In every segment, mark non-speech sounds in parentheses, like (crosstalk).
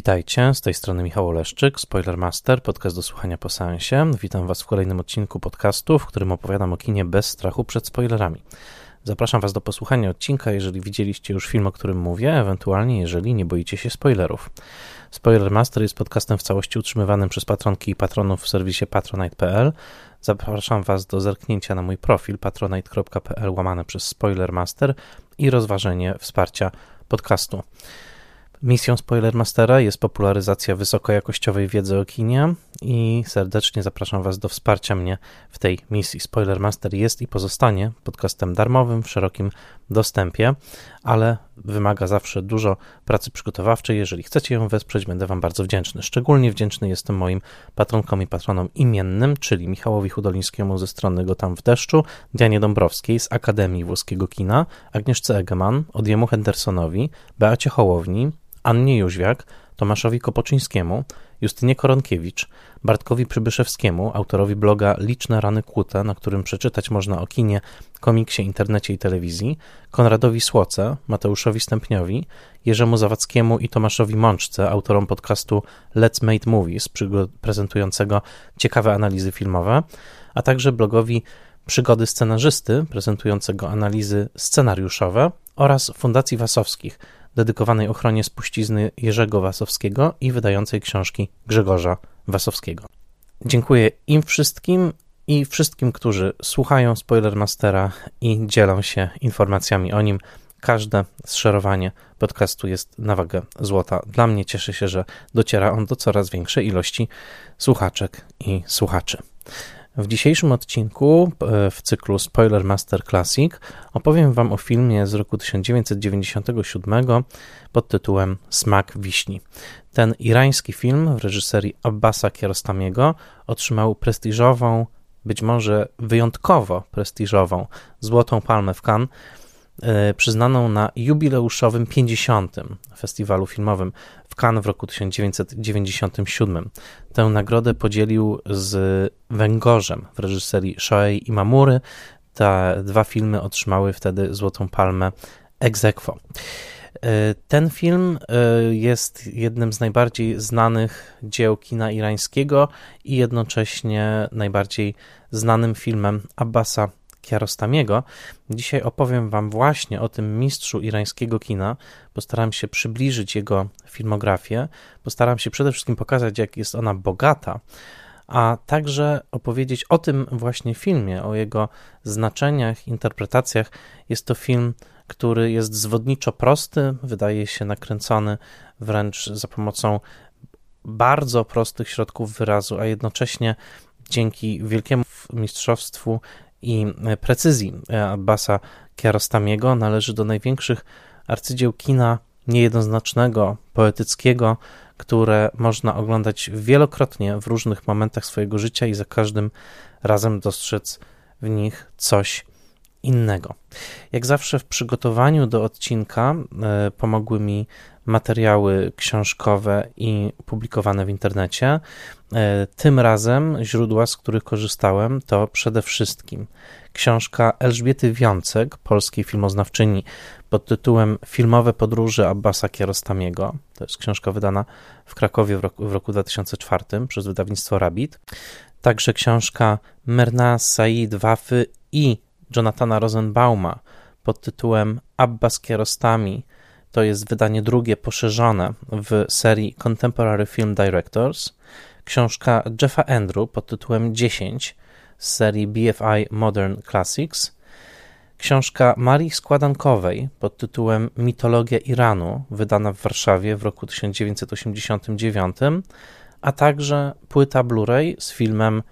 Witajcie, z tej strony Michał Oleszczyk, Spoilermaster, podcast do słuchania po seansie. Witam Was w kolejnym odcinku podcastu, w którym opowiadam o kinie bez strachu przed spoilerami. Zapraszam Was do posłuchania odcinka, jeżeli widzieliście już film, o którym mówię, ewentualnie jeżeli nie boicie się spoilerów. Spoilermaster jest podcastem w całości utrzymywanym przez patronki i patronów w serwisie patronite.pl. Zapraszam Was do zerknięcia na mój profil patronite.pl łamane przez Spoilermaster i rozważenie wsparcia podcastu. Misją Spoilermastera jest popularyzacja wysokojakościowej wiedzy o kinie i serdecznie zapraszam Was do wsparcia mnie w tej misji. Spoilermaster jest i pozostanie podcastem darmowym w szerokim dostępie, ale wymaga zawsze dużo pracy przygotowawczej. Jeżeli chcecie ją wesprzeć, będę Wam bardzo wdzięczny. Szczególnie wdzięczny jestem moim patronkom i patronom imiennym, czyli Michałowi Hudolińskiemu ze strony Go Tam w deszczu, Dianie Dąbrowskiej z Akademii Włoskiego Kina, Agnieszce Egeman, Odjemu Hendersonowi, Beacie Hołowni, Annie Jóźwiak, Tomaszowi Kopoczyńskiemu, Justynie Koronkiewicz, Bartkowi Przybyszewskiemu, autorowi bloga Liczne Rany Kłute, na którym przeczytać można o kinie, komiksie, internecie i telewizji, Konradowi Słoce, Mateuszowi Stępniowi, Jerzemu Zawadzkiemu i Tomaszowi Mączce, autorom podcastu Let's Made Movies, prezentującego ciekawe analizy filmowe, a także blogowi Przygody Scenarzysty, prezentującego analizy scenariuszowe oraz Fundacji Wasowskich – dedykowanej ochronie spuścizny Jerzego Wasowskiego i wydającej książki Grzegorza Wasowskiego. Dziękuję im wszystkim i wszystkim, którzy słuchają Spoilermastera i dzielą się informacjami o nim. Każde zszerowanie podcastu jest na wagę złota. Dla mnie cieszy się, że dociera on do coraz większej ilości słuchaczek i słuchaczy. W dzisiejszym odcinku e, w cyklu Spoiler Master Classic opowiem Wam o filmie z roku 1997 pod tytułem Smak Wiśni. Ten irański film w reżyserii Abbasa Kiarostamiego otrzymał prestiżową, być może wyjątkowo prestiżową Złotą Palmę w Cannes przyznaną na jubileuszowym 50. festiwalu filmowym w Cannes w roku 1997. Tę nagrodę podzielił z Węgorzem w reżyserii Shoei Imamury. Te dwa filmy otrzymały wtedy Złotą Palmę ex aequo. E, ten film e, jest jednym z najbardziej znanych dzieł kina irańskiego i jednocześnie najbardziej znanym filmem Abbasa Kiarostamiego. Dzisiaj opowiem Wam właśnie o tym mistrzu irańskiego kina. Postaram się przybliżyć jego filmografię, postaram się przede wszystkim pokazać, jak jest ona bogata, a także opowiedzieć o tym właśnie filmie, o jego znaczeniach, interpretacjach. Jest to film, który jest zwodniczo prosty, wydaje się nakręcony wręcz za pomocą bardzo prostych środków wyrazu, a jednocześnie dzięki wielkiemu mistrzostwu i precyzji Abbasa Kiarostamiego. Należy do największych arcydzieł kina niejednoznacznego, poetyckiego, które można oglądać wielokrotnie w różnych momentach swojego życia i za każdym razem dostrzec w nich coś innego. Jak zawsze w przygotowaniu do odcinka e, pomogły mi materiały książkowe i publikowane w internecie. E, tym razem źródła, z których korzystałem, to przede wszystkim książka Elżbiety Wiącek, polskiej filmoznawczyni, pod tytułem Filmowe podróże Abbasa Kiarostamiego. To jest książka wydana w Krakowie w roku, w roku 2004 przez wydawnictwo Rabbit. Także książka Merna Said Wafy i Jonathana Rosenbauma pod tytułem Abbas Kiarostami. To jest wydanie drugie, poszerzone w serii Contemporary Film Directors. Książka Jeffa Andrew pod tytułem 10 z serii BFI Modern Classics. Książka Marii Składankowej pod tytułem Mitologia Iranu, wydana w Warszawie w roku 1989, a także płyta Blu-ray z filmem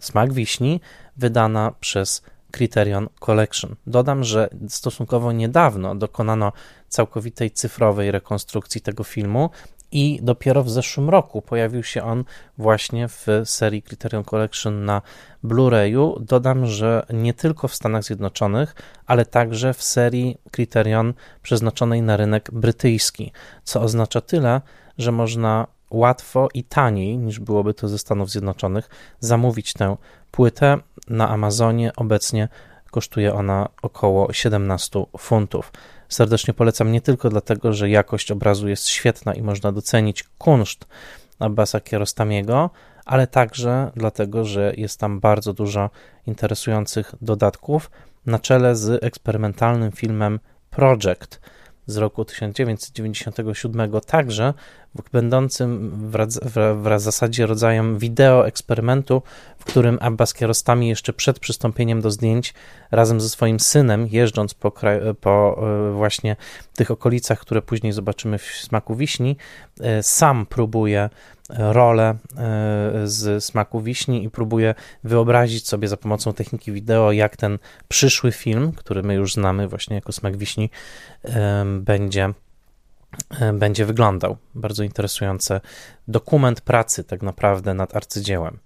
Smak Wiśni, wydana przez Criterion Collection. Dodam, że stosunkowo niedawno dokonano całkowitej cyfrowej rekonstrukcji tego filmu i dopiero w zeszłym roku pojawił się on właśnie w serii Criterion Collection na Blu-rayu. Dodam, że nie tylko w Stanach Zjednoczonych, ale także w serii Criterion przeznaczonej na rynek brytyjski, co oznacza tyle, że można łatwo i taniej niż byłoby to ze Stanów Zjednoczonych zamówić tę płytę na Amazonie obecnie Kosztuje ona około 17 funtów. Serdecznie polecam nie tylko dlatego, że jakość obrazu jest świetna i można docenić kunszt Abbasa Kiarostamiego, ale także dlatego, że jest tam bardzo dużo interesujących dodatków, na czele z eksperymentalnym filmem Project z roku 1997, także będącym w, zasadzie rodzajem wideo eksperymentu, w którym Abbas Kiarostami jeszcze przed przystąpieniem do zdjęć razem ze swoim synem, jeżdżąc po, po e, właśnie tych okolicach, które później zobaczymy w Smaku Wiśni, e, sam próbuje rolę e, z smaku wiśni i próbuję wyobrazić sobie za pomocą techniki wideo, jak ten przyszły film, który my już znamy właśnie jako smak wiśni, będzie, będzie wyglądał. Bardzo interesujący dokument pracy tak naprawdę nad arcydziełem.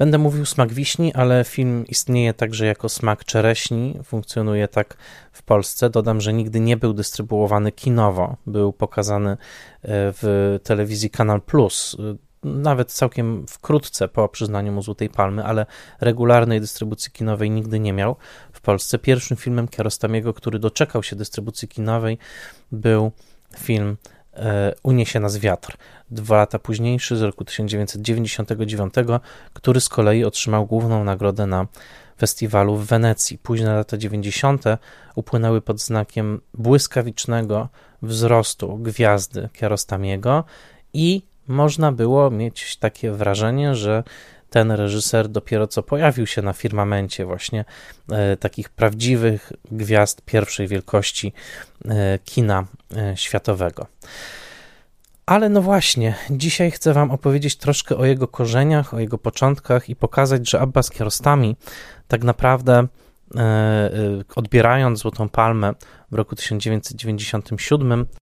Będę mówił smak wiśni, ale film istnieje także jako smak czereśni, funkcjonuje tak w Polsce. Dodam, że nigdy nie był dystrybuowany kinowo, był pokazany e, w telewizji Kanal Plus, e, nawet całkiem wkrótce po przyznaniu mu Złotej Palmy, ale regularnej dystrybucji kinowej nigdy nie miał w Polsce. Pierwszym filmem Kiarostamiego, który doczekał się dystrybucji kinowej, był film E, uniesie nas wiatr. Dwa lata późniejszy, z roku 1999, który z kolei otrzymał główną nagrodę na festiwalu w Wenecji. Późne lata 90. upłynęły pod znakiem błyskawicznego wzrostu gwiazdy Kiarostamiego i można było mieć takie wrażenie, że ten reżyser dopiero co pojawił się na firmamencie właśnie e, takich prawdziwych gwiazd pierwszej wielkości e, kina e, światowego. Ale no właśnie, dzisiaj chcę Wam opowiedzieć troszkę o jego korzeniach, o jego początkach i pokazać, że Abbas Kiarostami tak naprawdę odbierając Złotą Palmę w roku 1997 Y,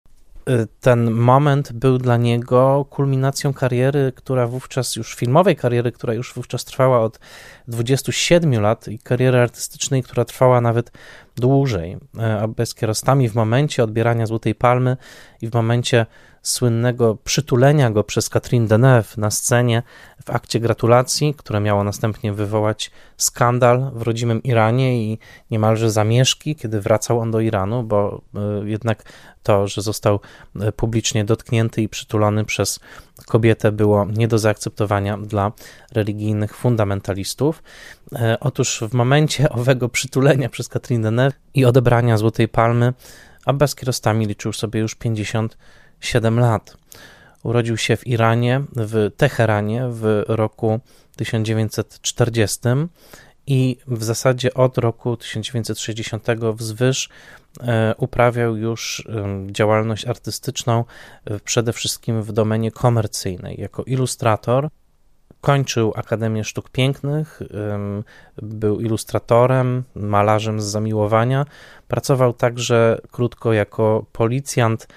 ten moment był dla niego kulminacją kariery, która wówczas już filmowej kariery, która już wówczas trwała od 27 lat i kariery artystycznej, która trwała nawet dłużej. Y, a bez kierostami w momencie odbierania Złotej Palmy i w momencie słynnego przytulenia go przez Catherine Deneuve na scenie w akcie gratulacji, które miało następnie wywołać skandal w rodzimym Iranie i niemalże zamieszki, kiedy wracał on do Iranu, bo y, jednak to, że został y, publicznie dotknięty i przytulony przez kobietę było nie do zaakceptowania dla religijnych fundamentalistów. Y, otóż w momencie (laughs) owego przytulenia przez Catherine Deneuve i odebrania Złotej Palmy Abbas Kiarostami liczył sobie już 50 7 lat. Urodził się w Iranie, w Teheranie w roku 1940 i w zasadzie od roku 1960 wzwyż e, uprawiał już działalność artystyczną e, przede wszystkim w domenie komercyjnej. Jako ilustrator kończył Akademię Sztuk Pięknych, był ilustratorem, malarzem z zamiłowania. Pracował także krótko jako policjant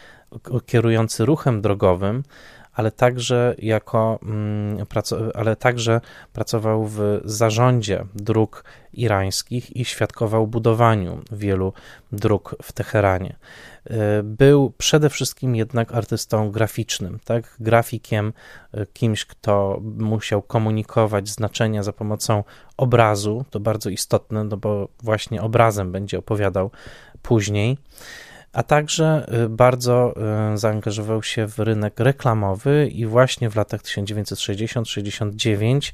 kierujący ruchem drogowym, ale także jako, mm, ale także pracował w zarządzie dróg irańskich i świadkował budowaniu wielu dróg w Teheranie. E, był przede wszystkim jednak artystą graficznym, tak? grafikiem, e, kimś, kto musiał komunikować znaczenia za pomocą obrazu. To bardzo istotne, no bo właśnie obrazem będzie opowiadał później a także y, bardzo y, zaangażował się w rynek reklamowy i właśnie w latach 1960-69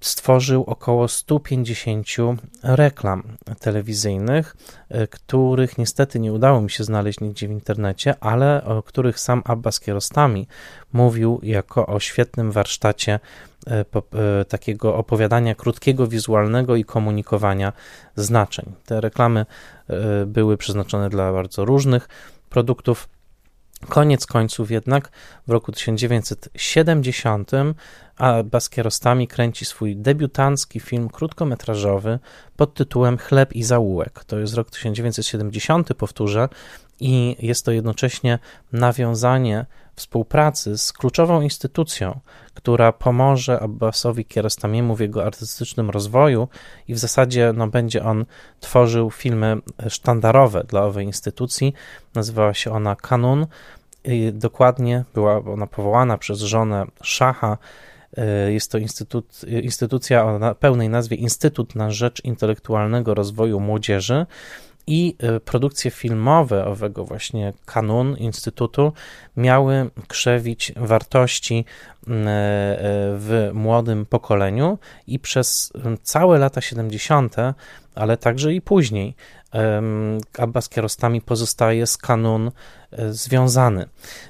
stworzył około 150 reklam telewizyjnych, y, których niestety nie udało mi się znaleźć nigdzie w internecie, ale o których sam Abbas Kiarostami mówił jako o świetnym warsztacie E, e, takiego opowiadania krótkiego, wizualnego i komunikowania znaczeń. Te reklamy e, były przeznaczone dla bardzo różnych produktów. Koniec końców jednak w roku 1970 Abbas Kiarostami kręci swój debiutancki film krótkometrażowy pod tytułem Chleb i zaułek. To jest rok 1970, powtórzę, i jest to jednocześnie nawiązanie współpracy z kluczową instytucją, która pomoże Abbasowi Kiarostamiemu w jego artystycznym rozwoju i w zasadzie no, będzie on tworzył filmy sztandarowe dla owej instytucji. Nazywała się ona Kanun. Dokładnie była ona powołana przez żonę Szacha Jest to instytut, instytucja o pełnej nazwie Instytut na Rzecz Intelektualnego Rozwoju Młodzieży i produkcje filmowe owego właśnie kanun Instytutu miały krzewić wartości w młodym pokoleniu i przez całe lata 70., ale także i później Abbas Kiarostami pozostaje z kanun e, związany.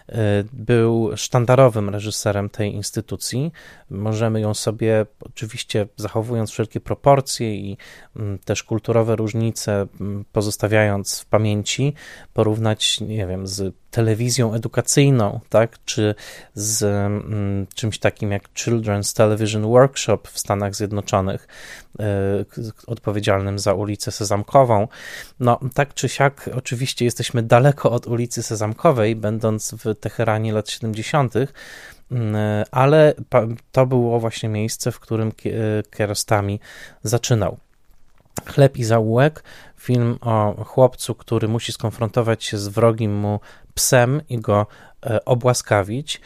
E, był sztandarowym reżyserem tej instytucji. Możemy ją sobie, oczywiście zachowując wszelkie proporcje i mm, też kulturowe różnice, mm, pozostawiając w pamięci, porównać, nie wiem, z telewizją edukacyjną, tak, czy z mm, czymś takim jak Children's Television Workshop w Stanach Zjednoczonych, e, odpowiedzialnym za ulicę Sezamkową. No, tak czy siak, oczywiście jesteśmy daleko od ulicy Sezamkowej, będąc w Teheranie lat 70., mm, ale to było właśnie miejsce, w którym Kierostami zaczynał. Chleb i zaułek, film o chłopcu, który musi skonfrontować się z wrogim mu psem i go e, obłaskawić, e,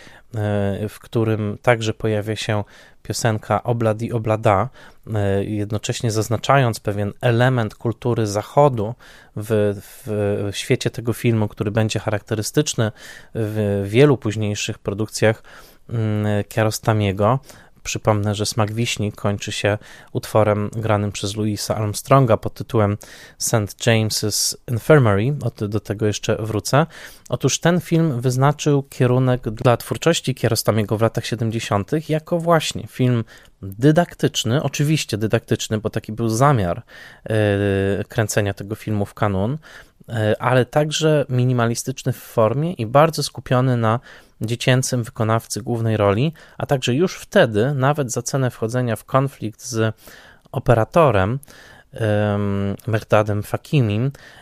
w którym także pojawia się piosenka Obladi Oblada, e, jednocześnie zaznaczając pewien element kultury Zachodu w, w, świecie tego filmu, który będzie charakterystyczny w wielu późniejszych produkcjach mm, Kiarostamiego, Przypomnę, że Smak Wiśni kończy się utworem granym przez Louisa Armstronga pod tytułem St. James's Infirmary. Do tego jeszcze wrócę. Otóż ten film wyznaczył kierunek dla twórczości Kierostamiego w latach 70. jako właśnie film dydaktyczny, oczywiście dydaktyczny, bo taki był zamiar yy, kręcenia tego filmu w kanun, yy, ale także minimalistyczny w formie i bardzo skupiony na dziecięcym wykonawcy głównej roli, a także już wtedy, nawet za cenę wchodzenia w konflikt z operatorem, Merdadem Fakimim, E,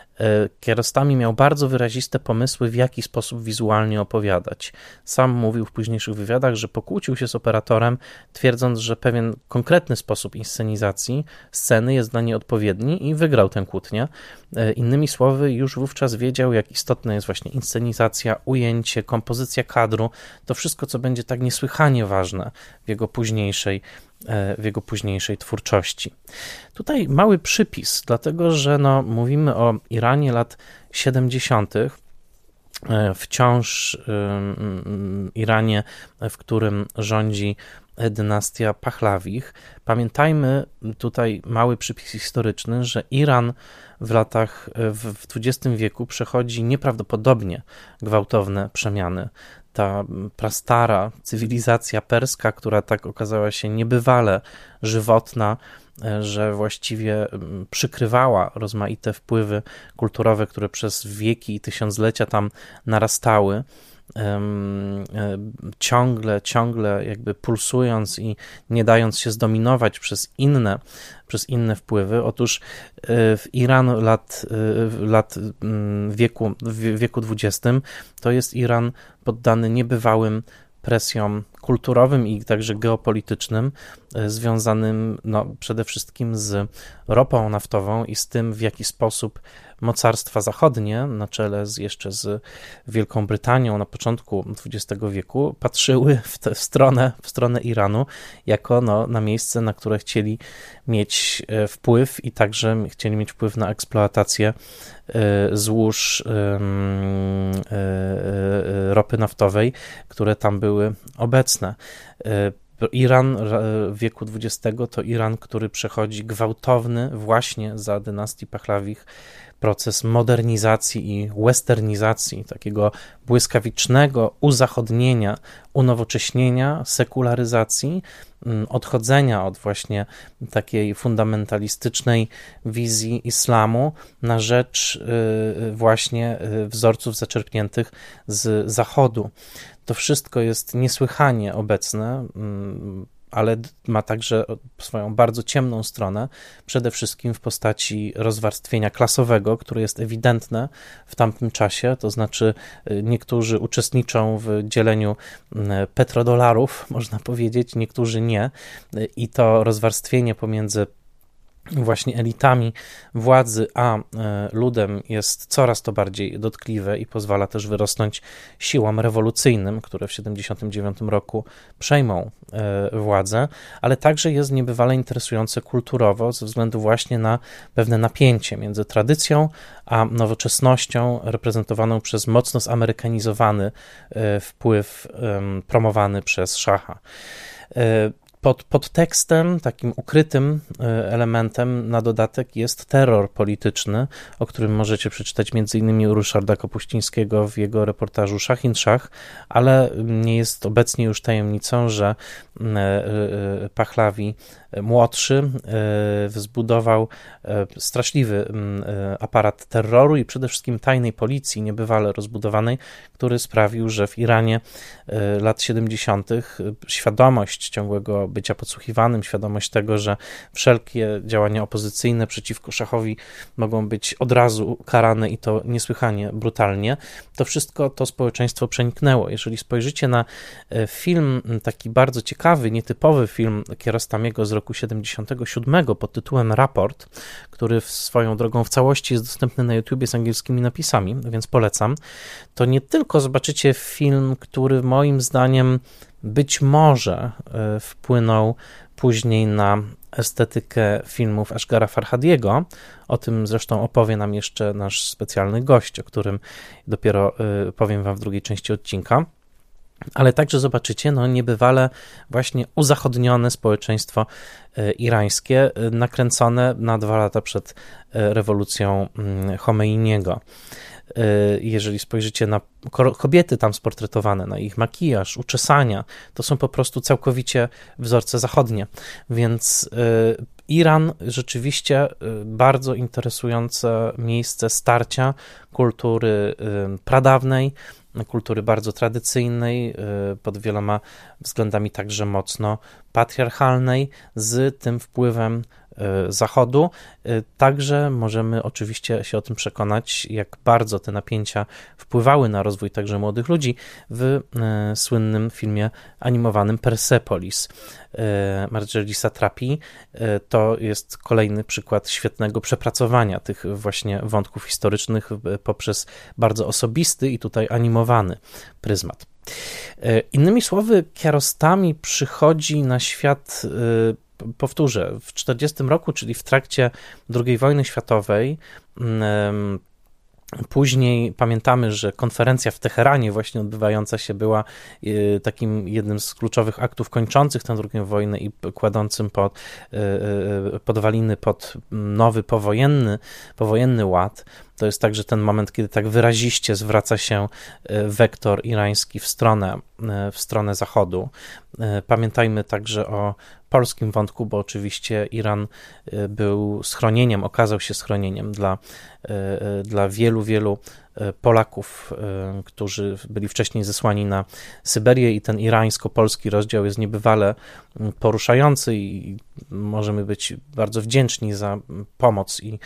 Kierostami miał bardzo wyraziste pomysły, w jaki sposób wizualnie opowiadać. Sam mówił w późniejszych wywiadach, że pokłócił się z operatorem, twierdząc, że pewien konkretny sposób inscenizacji sceny jest dla niej odpowiedni i wygrał tę kłótnię. E, innymi słowy, już wówczas wiedział, jak istotna jest właśnie inscenizacja, ujęcie, kompozycja kadru, to wszystko, co będzie tak niesłychanie ważne w jego późniejszej E, w jego późniejszej twórczości. Tutaj mały przypis, dlatego że no, mówimy o Iranie lat 70., e, wciąż Iranie, w którym rządzi dynastia Pachlawich. Pamiętajmy tutaj mały przypis historyczny, że Iran w latach w XX wieku przechodzi nieprawdopodobnie gwałtowne przemiany ta prastara cywilizacja perska, która tak okazała się niebywale żywotna, e, że właściwie przykrywała rozmaite wpływy kulturowe, które przez wieki i tysiąclecia tam narastały ciągle, ciągle jakby pulsując i nie dając się zdominować przez inne, przez inne wpływy. Otóż e, w Iran lat, e, lat wieku, wieku XX to jest Iran poddany niebywałym presjom kulturowym i także geopolitycznym, związanym no, przede wszystkim z ropą naftową i z tym, w jaki sposób mocarstwa zachodnie, na czele z, jeszcze z Wielką Brytanią na początku XX wieku, patrzyły w, te, w, stronę, w stronę Iranu jako no, na miejsce, na które chcieli mieć e, wpływ i także chcieli mieć wpływ na eksploatację e, złóż e, ropy naftowej, które tam były obecne. Iran w wieku XX to Iran, który przechodzi gwałtowny właśnie za dynastii Pachlawich proces modernizacji i westernizacji, takiego błyskawicznego uzachodnienia, unowocześnienia, sekularyzacji, mm, odchodzenia od właśnie takiej fundamentalistycznej wizji islamu na rzecz y, właśnie y, wzorców zaczerpniętych z zachodu. To wszystko jest niesłychanie obecne mm, ale ma także swoją bardzo ciemną stronę, przede wszystkim w postaci rozwarstwienia klasowego, które jest ewidentne w tamtym czasie, to znaczy y, niektórzy uczestniczą w dzieleniu petrodolarów, (laughs) można powiedzieć, niektórzy nie, i to rozwarstwienie pomiędzy właśnie elitami władzy, a e, ludem jest coraz to bardziej dotkliwe i pozwala też wyrosnąć siłom rewolucyjnym, które w 1979 roku przejmą e, władzę, ale także jest niebywale interesujące kulturowo ze względu właśnie na pewne napięcie między tradycją a nowoczesnością reprezentowaną przez mocno zamerykanizowany e, wpływ promowany przez szacha pod, pod tekstem, takim ukrytym e, elementem na dodatek jest terror polityczny, o którym możecie przeczytać m.in. u Ryszarda Kopuścińskiego w jego reportażu Szach in Szach, ale nie jest obecnie już tajemnicą, że e, e, Pachlawi młodszy zbudował straszliwy aparat terroru i przede wszystkim tajnej policji, niebywale rozbudowanej, który sprawił, że w Iranie lat 70. świadomość ciągłego bycia podsłuchiwanym, świadomość tego, że wszelkie działania opozycyjne przeciwko szachowi mogą być od razu karane i to niesłychanie brutalnie, to wszystko to społeczeństwo przeniknęło. Jeżeli spojrzycie na e, film, taki bardzo ciekawy, nietypowy film Kierostamiego z roku 77 pod tytułem Raport, który swoją drogą w całości jest dostępny na YouTubie z angielskimi napisami, więc polecam, to nie tylko zobaczycie film, który moim zdaniem być może e, wpłynął później na estetykę filmów Ashgara Farhadiego. O tym zresztą opowie nam jeszcze nasz specjalny gość, o którym dopiero e, powiem Wam w drugiej części odcinka. Ale także zobaczycie no, niebywale właśnie uzachodnione społeczeństwo e, irańskie, nakręcone na dwa lata przed rewolucją mm, Khomeiniego. Y, jeżeli spojrzycie na kobiety tam sportretowane, na ich makijaż, uczesania, to są po prostu całkowicie wzorce zachodnie. Więc Iran rzeczywiście bardzo interesujące miejsce starcia kultury pradawnej, kultury bardzo tradycyjnej, pod wieloma względami także mocno patriarchalnej, z tym wpływem Zachodu. E, także możemy oczywiście się o tym przekonać, jak bardzo te napięcia wpływały na rozwój także młodych ludzi w e, słynnym filmie animowanym Persepolis Marjorie Satrapi. To jest kolejny przykład świetnego przepracowania tych właśnie wątków historycznych poprzez bardzo osobisty i tutaj animowany pryzmat. Innymi słowy, Kiarostami przychodzi na świat powtórzę, w 1940 roku, czyli w trakcie II wojny światowej, mm, Później pamiętamy, że konferencja w Teheranie, właśnie odbywająca się, była y, takim jednym z kluczowych aktów kończących tę drugą wojnę i kładącym pod, y, y, podwaliny pod nowy powojenny, powojenny ład. To jest także ten moment, kiedy tak wyraziście zwraca się wektor irański w stronę, w stronę zachodu. Pamiętajmy także o polskim wątku, bo oczywiście Iran y, był schronieniem, okazał się schronieniem dla, y, y, dla wielu, wielu Polaków, którzy byli wcześniej zesłani na Syberię i ten irańsko-polski rozdział jest niebywale poruszający i możemy być bardzo wdzięczni za pomoc, i,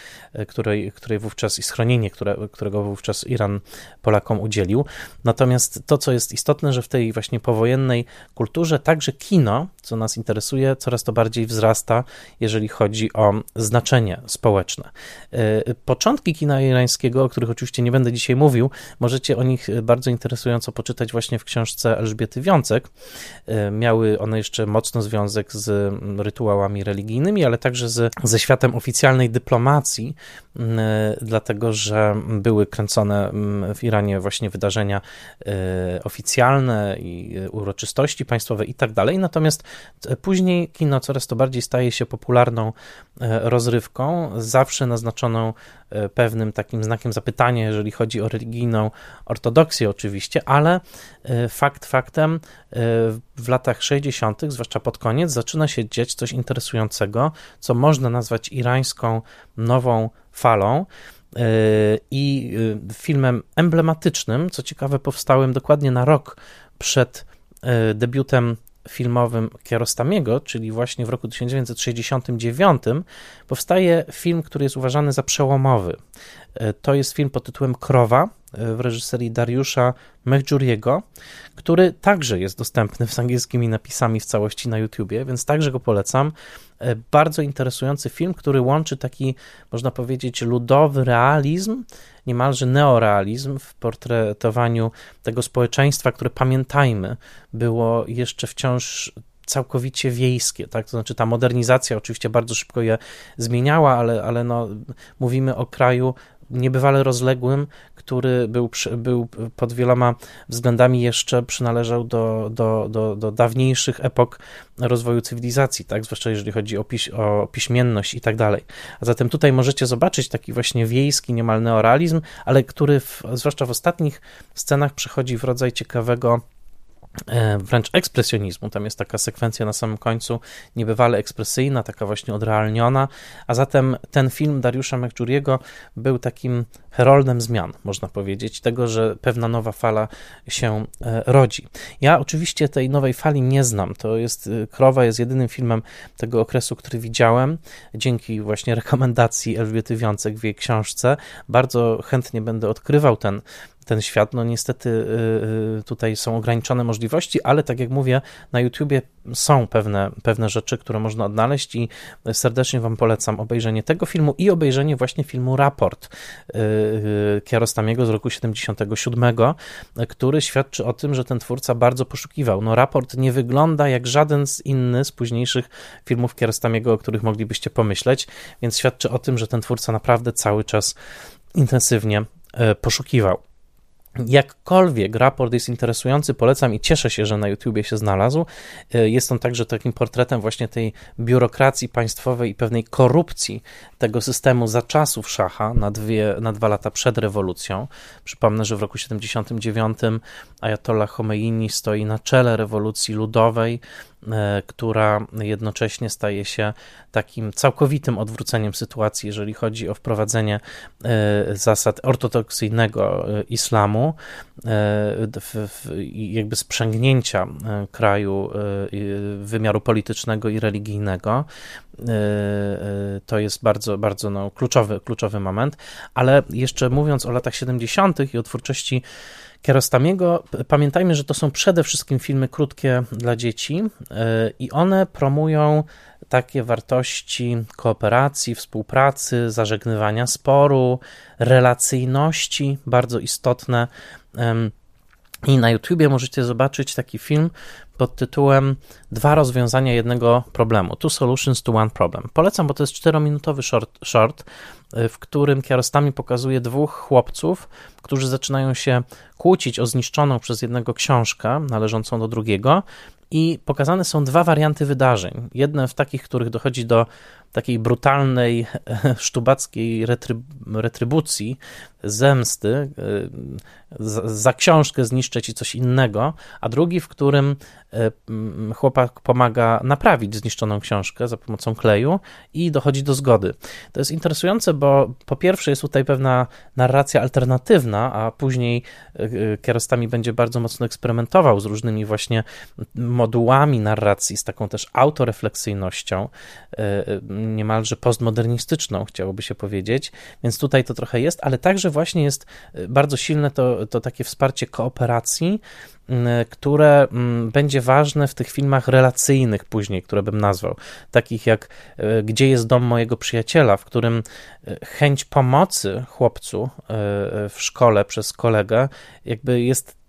której, której wówczas i schronienie, które, którego wówczas Iran Polakom udzielił. Natomiast to, co jest istotne, że w tej właśnie powojennej kulturze także kino, co nas interesuje, coraz to bardziej wzrasta, jeżeli chodzi o znaczenie społeczne. Początki kina irańskiego, o których oczywiście nie będę dzisiaj mówił, możecie o nich bardzo interesująco poczytać właśnie w książce Elżbiety Wiącek. Miały one jeszcze mocno związek z rytuałami religijnymi, ale także z, ze światem oficjalnej dyplomacji, dlatego że były kręcone w Iranie właśnie wydarzenia e, oficjalne i uroczystości państwowe i tak dalej. Natomiast później kino coraz to bardziej staje się popularną e, rozrywką, zawsze naznaczoną E, pewnym takim znakiem zapytania, jeżeli chodzi o religijną ortodoksję, oczywiście, ale e, fakt faktem, e, w latach 60., zwłaszcza pod koniec, zaczyna się dziać coś interesującego, co można nazwać irańską nową falą. I filmem emblematycznym, co ciekawe, powstałym dokładnie na rok przed debiutem filmowym Kiarostamiego, czyli właśnie w roku 1969, powstaje film, który jest uważany za przełomowy. E, to jest film pod tytułem Krowa w reżyserii Dariusza Mechjuriego, który także jest dostępny z angielskimi napisami w całości na YouTubie, więc także go polecam. E, bardzo interesujący film, który łączy taki, można powiedzieć, ludowy realizm, niemalże neorealizm w portretowaniu tego społeczeństwa, które pamiętajmy, było jeszcze wciąż całkowicie wiejskie, tak? To znaczy ta modernizacja oczywiście bardzo szybko je zmieniała, ale, ale no, mówimy o kraju niebywale rozległym, który był, był pod wieloma względami jeszcze przynależał do, do, do, do dawniejszych epok rozwoju cywilizacji, tak? zwłaszcza jeżeli chodzi o, piś, o piśmienność i tak dalej. A zatem tutaj możecie zobaczyć taki właśnie wiejski, niemal neorealizm, ale który w, zwłaszcza w ostatnich scenach przechodzi w rodzaj ciekawego wręcz ekspresjonizmu. Tam jest taka sekwencja na samym końcu niebywale ekspresyjna, taka właśnie odrealniona, a zatem ten film Dariusza Mekczuriego był takim heroldem zmian, można powiedzieć, tego, że pewna nowa fala się e, rodzi. Ja oczywiście tej nowej fali nie znam. To jest e, Krowa jest jedynym filmem tego okresu, który widziałem, dzięki właśnie (laughs) rekomendacji Elżbiety Wiącek w jej książce. Bardzo chętnie będę odkrywał ten ten świat. No niestety y, y, tutaj są ograniczone możliwości, ale tak jak mówię, na YouTubie są pewne, pewne rzeczy, które można odnaleźć i serdecznie Wam polecam obejrzenie tego filmu i obejrzenie właśnie filmu Raport y, Kiarostamiego z roku 77, który świadczy o tym, że ten twórca bardzo poszukiwał. No raport nie wygląda jak żaden z inny z późniejszych filmów Kiarostamiego, o których moglibyście pomyśleć, więc świadczy o tym, że ten twórca naprawdę cały czas intensywnie poszukiwał. Jakkolwiek raport jest interesujący, polecam i cieszę się, że na YouTubie się znalazł. E, jest on także takim portretem właśnie tej biurokracji państwowej i pewnej korupcji tego systemu za czasów szacha na, dwie, na dwa lata przed rewolucją. Przypomnę, że w roku 79 Ayatollah Khomeini stoi na czele rewolucji ludowej, która jednocześnie staje się takim całkowitym odwróceniem sytuacji, jeżeli chodzi o wprowadzenie e, zasad ortodoksyjnego e, islamu jakby sprzęgnięcia kraju wymiaru politycznego i religijnego. To jest bardzo, bardzo no, kluczowy, kluczowy moment. Ale jeszcze mówiąc o latach 70. i o twórczości Kiarostamiego, pamiętajmy, że to są przede wszystkim filmy krótkie dla dzieci e, i one promują takie wartości kooperacji, współpracy, zażegnywania sporu, relacyjności, bardzo istotne. I na YouTubie możecie zobaczyć taki film pod tytułem Dwa rozwiązania jednego problemu. Two solutions to one problem. Polecam, bo to jest czterominutowy short, short w którym Kiarostami pokazuje dwóch chłopców, którzy zaczynają się kłócić o zniszczoną przez jednego książkę należącą do drugiego i pokazane są dwa warianty wydarzeń. Jedne w takich, których dochodzi do takiej brutalnej, (laughs) sztubackiej retryb retrybucji, zemsty, e, za książkę zniszczę ci coś innego, a drugi, w którym e, chłopak pomaga naprawić zniszczoną książkę za pomocą kleju i dochodzi do zgody. To jest interesujące, bo po pierwsze jest tutaj pewna narracja alternatywna, a później e, Kierostami będzie bardzo mocno eksperymentował z różnymi właśnie modułami narracji, z taką też autorefleksyjnością, niemalże postmodernistyczną, chciałoby się powiedzieć, więc tutaj to trochę jest, ale także właśnie jest y, bardzo silne to, to takie wsparcie kooperacji, y, które mm, będzie ważne w tych filmach relacyjnych później, które bym nazwał, takich jak y, Gdzie jest dom mojego przyjaciela, w którym chęć pomocy chłopcu w szkole przez kolegę jakby jest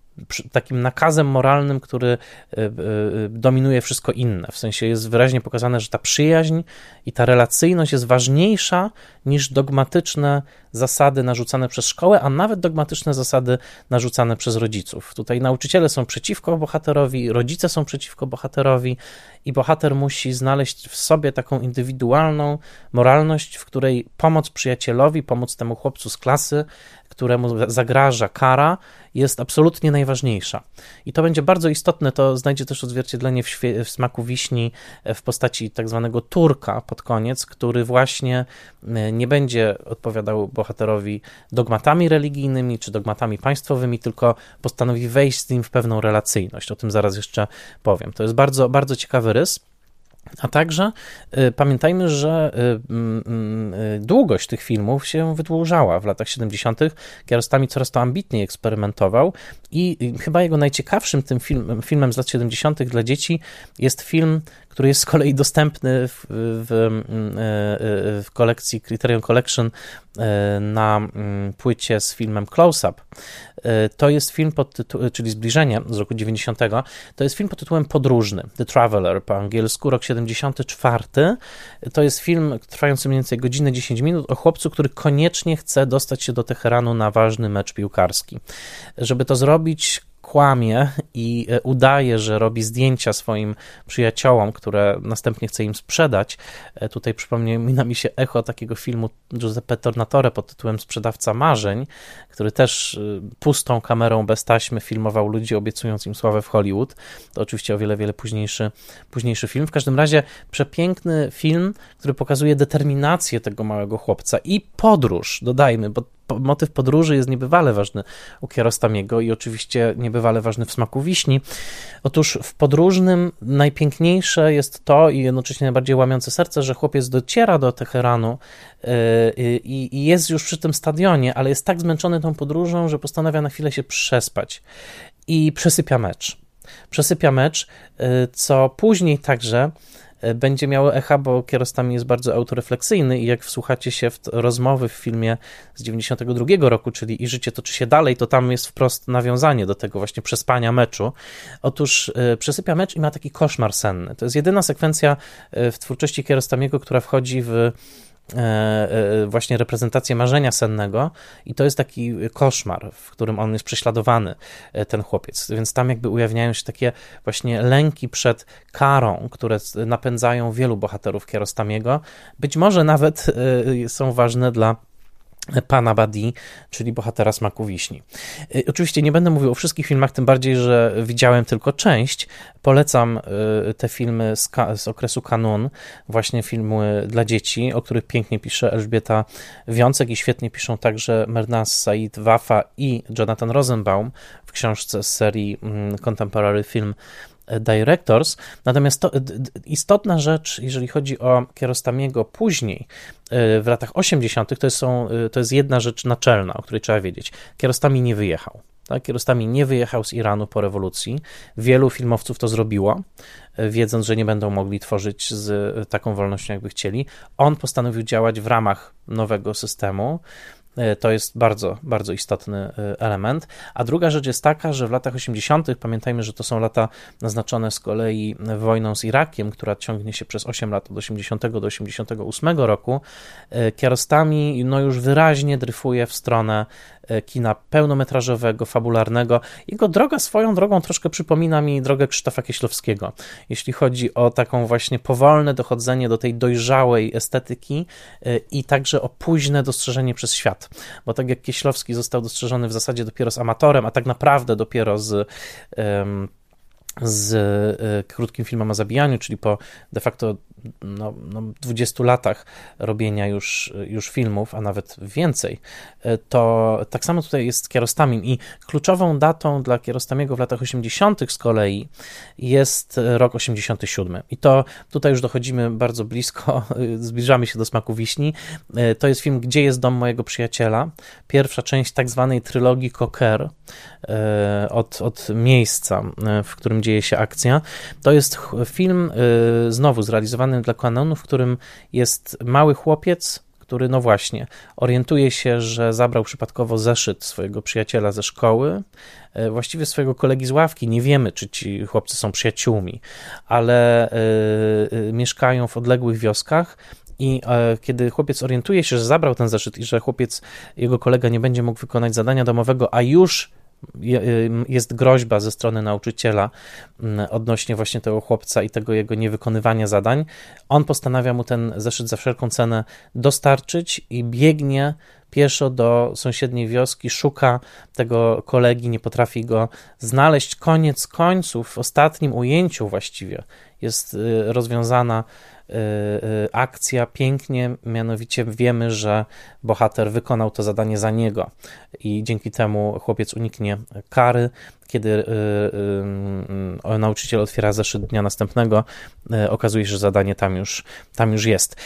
takim nakazem moralnym, który e, e, dominuje wszystko inne. W sensie jest wyraźnie pokazane, że ta przyjaźń i ta relacyjność jest ważniejsza niż dogmatyczne zasady narzucane przez szkołę, a nawet dogmatyczne zasady narzucane przez rodziców. Tutaj nauczyciele są przeciwko bohaterowi, rodzice są przeciwko bohaterowi i bohater musi znaleźć w sobie taką indywidualną moralność, w której pomoc przyjacielowi, pomoc temu chłopcu z klasy, któremu zagraża kara, jest absolutnie najważniejsza. I to będzie bardzo istotne, to znajdzie też odzwierciedlenie w, w smaku wiśni e, w postaci tak zwanego Turka pod koniec, który właśnie e, nie będzie odpowiadał bohaterowi dogmatami religijnymi czy dogmatami państwowymi, tylko postanowi wejść z nim w pewną relacyjność. O tym zaraz jeszcze powiem. To jest bardzo, bardzo ciekawy rys. A także y, pamiętajmy, że y, y, długość tych filmów się wydłużała w latach 70. Kiarostami coraz to ambitniej eksperymentował i chyba jego najciekawszym tym film, filmem z lat 70. dla dzieci jest film który jest z kolei dostępny w, w, w kolekcji Criterion Collection na mm, płycie z filmem Close Up. E, to jest film pod tytułem, czyli Zbliżenie z roku 90. To jest film pod tytułem Podróżny, The Traveler po angielsku, rok 74. To jest film trwający mniej więcej godzinę 10 minut o chłopcu, który koniecznie chce dostać się do Teheranu na ważny mecz piłkarski. Żeby to zrobić, kłamie i e, udaje, że robi zdjęcia swoim przyjaciołom, które następnie chce im sprzedać. E, tutaj przypomina mi się echo takiego filmu Giuseppe Tornatore pod tytułem Sprzedawca Marzeń, który też e, pustą kamerą bez taśmy filmował ludzi, obiecując im sławę w Hollywood. To oczywiście o wiele, wiele późniejszy, późniejszy film. W każdym razie przepiękny film, który pokazuje determinację tego małego chłopca i podróż, dodajmy, bo motyw podróży jest niebywale ważny u Kierostamiego i oczywiście niebywale ważny w smaku wiśni. Otóż w podróżnym najpiękniejsze jest to i jednocześnie najbardziej łamiące serce, że chłopiec dociera do Teheranu yy, i jest już przy tym stadionie, ale jest tak zmęczony tą podróżą, że postanawia na chwilę się przespać i przesypia mecz. Przesypia mecz, yy, co później także będzie miało echa, bo Kierostami jest bardzo autorefleksyjny i jak wsłuchacie się w rozmowy w filmie z 92 roku, czyli I życie toczy się dalej, to tam jest wprost nawiązanie do tego właśnie przespania meczu. Otóż e, przesypia mecz i ma taki koszmar senny. To jest jedyna sekwencja e, w twórczości Kierostamiego, która wchodzi w E, e, właśnie reprezentację marzenia sennego i to jest taki koszmar, w którym on jest prześladowany, e, ten chłopiec. Więc tam jakby ujawniają się takie właśnie lęki przed karą, które napędzają wielu bohaterów Kierostamiego. Być może nawet są ważne dla pana Badi, czyli bohatera Smaku Wiśni. Y, oczywiście nie będę mówił o wszystkich filmach, tym bardziej, że widziałem tylko część. Polecam y, te filmy z, z okresu kanun, właśnie filmy dla dzieci, o których pięknie pisze Elżbieta Wiącek i świetnie piszą także Mernaz Said Wafa i Jonathan Rosenbaum w książce z serii mm, Contemporary Film Directors. Natomiast to, istotna rzecz, jeżeli chodzi o Kierostamiego później, e, w latach 80., to, są, e, to jest jedna rzecz naczelna, o której trzeba wiedzieć. Kierostami nie wyjechał. Tak? Kierostami nie wyjechał z Iranu po rewolucji. Wielu filmowców to zrobiło, e, wiedząc, że nie będą mogli tworzyć z taką wolnością, jakby chcieli. On postanowił działać w ramach nowego systemu. E, to jest bardzo, bardzo istotny e, element. A druga rzecz jest taka, że w latach 80., pamiętajmy, że to są lata naznaczone z kolei wojną z Irakiem, która ciągnie się przez 8 lat od 80 do 88 roku, e, Kiarostami no już wyraźnie dryfuje w stronę kina pełnometrażowego, fabularnego. Jego droga swoją drogą troszkę przypomina mi drogę Krzysztofa Kieślowskiego, jeśli chodzi o taką właśnie powolne dochodzenie do tej dojrzałej estetyki i także o późne dostrzeżenie przez świat bo tak jak Kieślowski został dostrzeżony w zasadzie dopiero z amatorem, a tak naprawdę dopiero z z e, krótkim filmem o zabijaniu, czyli po de facto no, no 20 latach robienia już, już filmów, a nawet więcej, e, to tak samo tutaj jest z Kierostamim i kluczową datą dla Kierostamiego w latach 80. z kolei jest rok 87. I to tutaj już dochodzimy bardzo blisko, (laughs) zbliżamy się do smaku wiśni. E, to jest film Gdzie jest dom mojego przyjaciela? Pierwsza część tak zwanej trylogii Cocker e, od, od miejsca, w którym dzieje się akcja. To jest film znowu zrealizowany dla kanonu, w którym jest mały chłopiec, który, no właśnie, orientuje się, że zabrał przypadkowo zeszyt swojego przyjaciela ze szkoły, e, właściwie swojego kolegi z ławki. Nie wiemy, czy ci chłopcy są przyjaciółmi, ale y, y, mieszkają w odległych wioskach. I kiedy chłopiec orientuje się, że zabrał ten zeszyt i że chłopiec, jego kolega nie będzie mógł wykonać zadania domowego, a już jest groźba ze strony nauczyciela mm, odnośnie właśnie tego chłopca i tego jego niewykonywania zadań, on postanawia mu ten zeszyt za wszelką cenę dostarczyć i biegnie pieszo do sąsiedniej wioski, szuka tego kolegi, nie potrafi go znaleźć. Koniec końców, w ostatnim ujęciu właściwie, jest rozwiązana akcja pięknie, mianowicie wiemy, że bohater wykonał to zadanie za niego i dzięki temu chłopiec uniknie kary, kiedy y, y, y, nauczyciel otwiera zeszyt dnia następnego, okazuje się, że zadanie tam już, tam już jest.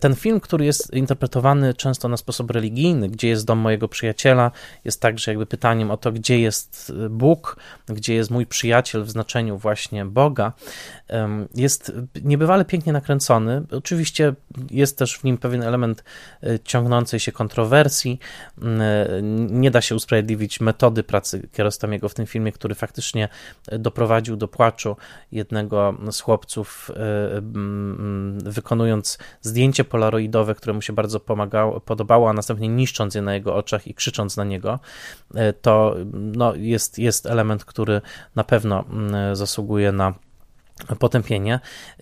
Ten film, który jest interpretowany często na sposób religijny, gdzie jest dom mojego przyjaciela, jest także jakby pytaniem o to, gdzie jest Bóg, gdzie jest mój przyjaciel w znaczeniu właśnie Boga, jest niebywale pięknie nakręcony. Oczywiście jest też w nim pewien element ciągnącej się kontrowersji. Nie da się usprawiedliwić metody pracy Kierostamiego w tym filmie, który faktycznie doprowadził do płaczu jednego z chłopców, e, wykonując zdjęcie polaroidowe, które mu się bardzo pomagało, podobało, a następnie niszcząc je na jego oczach i krzycząc na niego, e, to no, jest, jest element, który na pewno zasługuje na potępienie. E,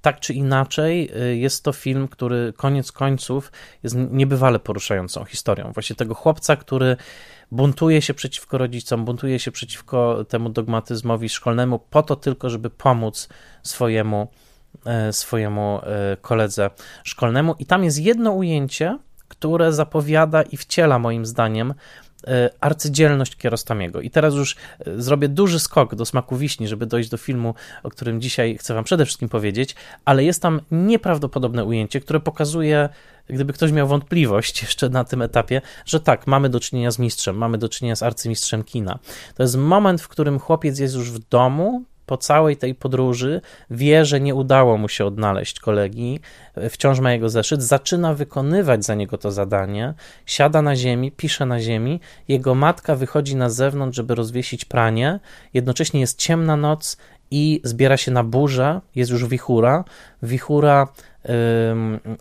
tak czy inaczej, jest to film, który koniec końców jest niebywale poruszającą historią. Właśnie tego chłopca, który buntuje się przeciwko rodzicom, buntuje się przeciwko temu dogmatyzmowi szkolnemu, po to tylko, żeby pomóc swojemu, e, swojemu e, koledze szkolnemu. I tam jest jedno ujęcie, które zapowiada i wciela, moim zdaniem, arcydzielność Kierostamiego. I teraz już e, zrobię duży skok do smaku wiśni, żeby dojść do filmu, o którym dzisiaj chcę wam przede wszystkim powiedzieć, ale jest tam nieprawdopodobne ujęcie, które pokazuje, gdyby ktoś miał wątpliwość (laughs) jeszcze na tym etapie, że tak, mamy do czynienia z mistrzem, mamy do czynienia z arcymistrzem kina. To jest moment, w którym chłopiec jest już w domu, po całej tej podróży wie, że nie udało mu się odnaleźć kolegi, wciąż ma jego zeszyt, zaczyna wykonywać za niego to zadanie, siada na ziemi, pisze na ziemi, jego matka wychodzi na zewnątrz, żeby rozwiesić pranie, jednocześnie jest ciemna noc i zbiera się na burzę, jest już wichura, wichura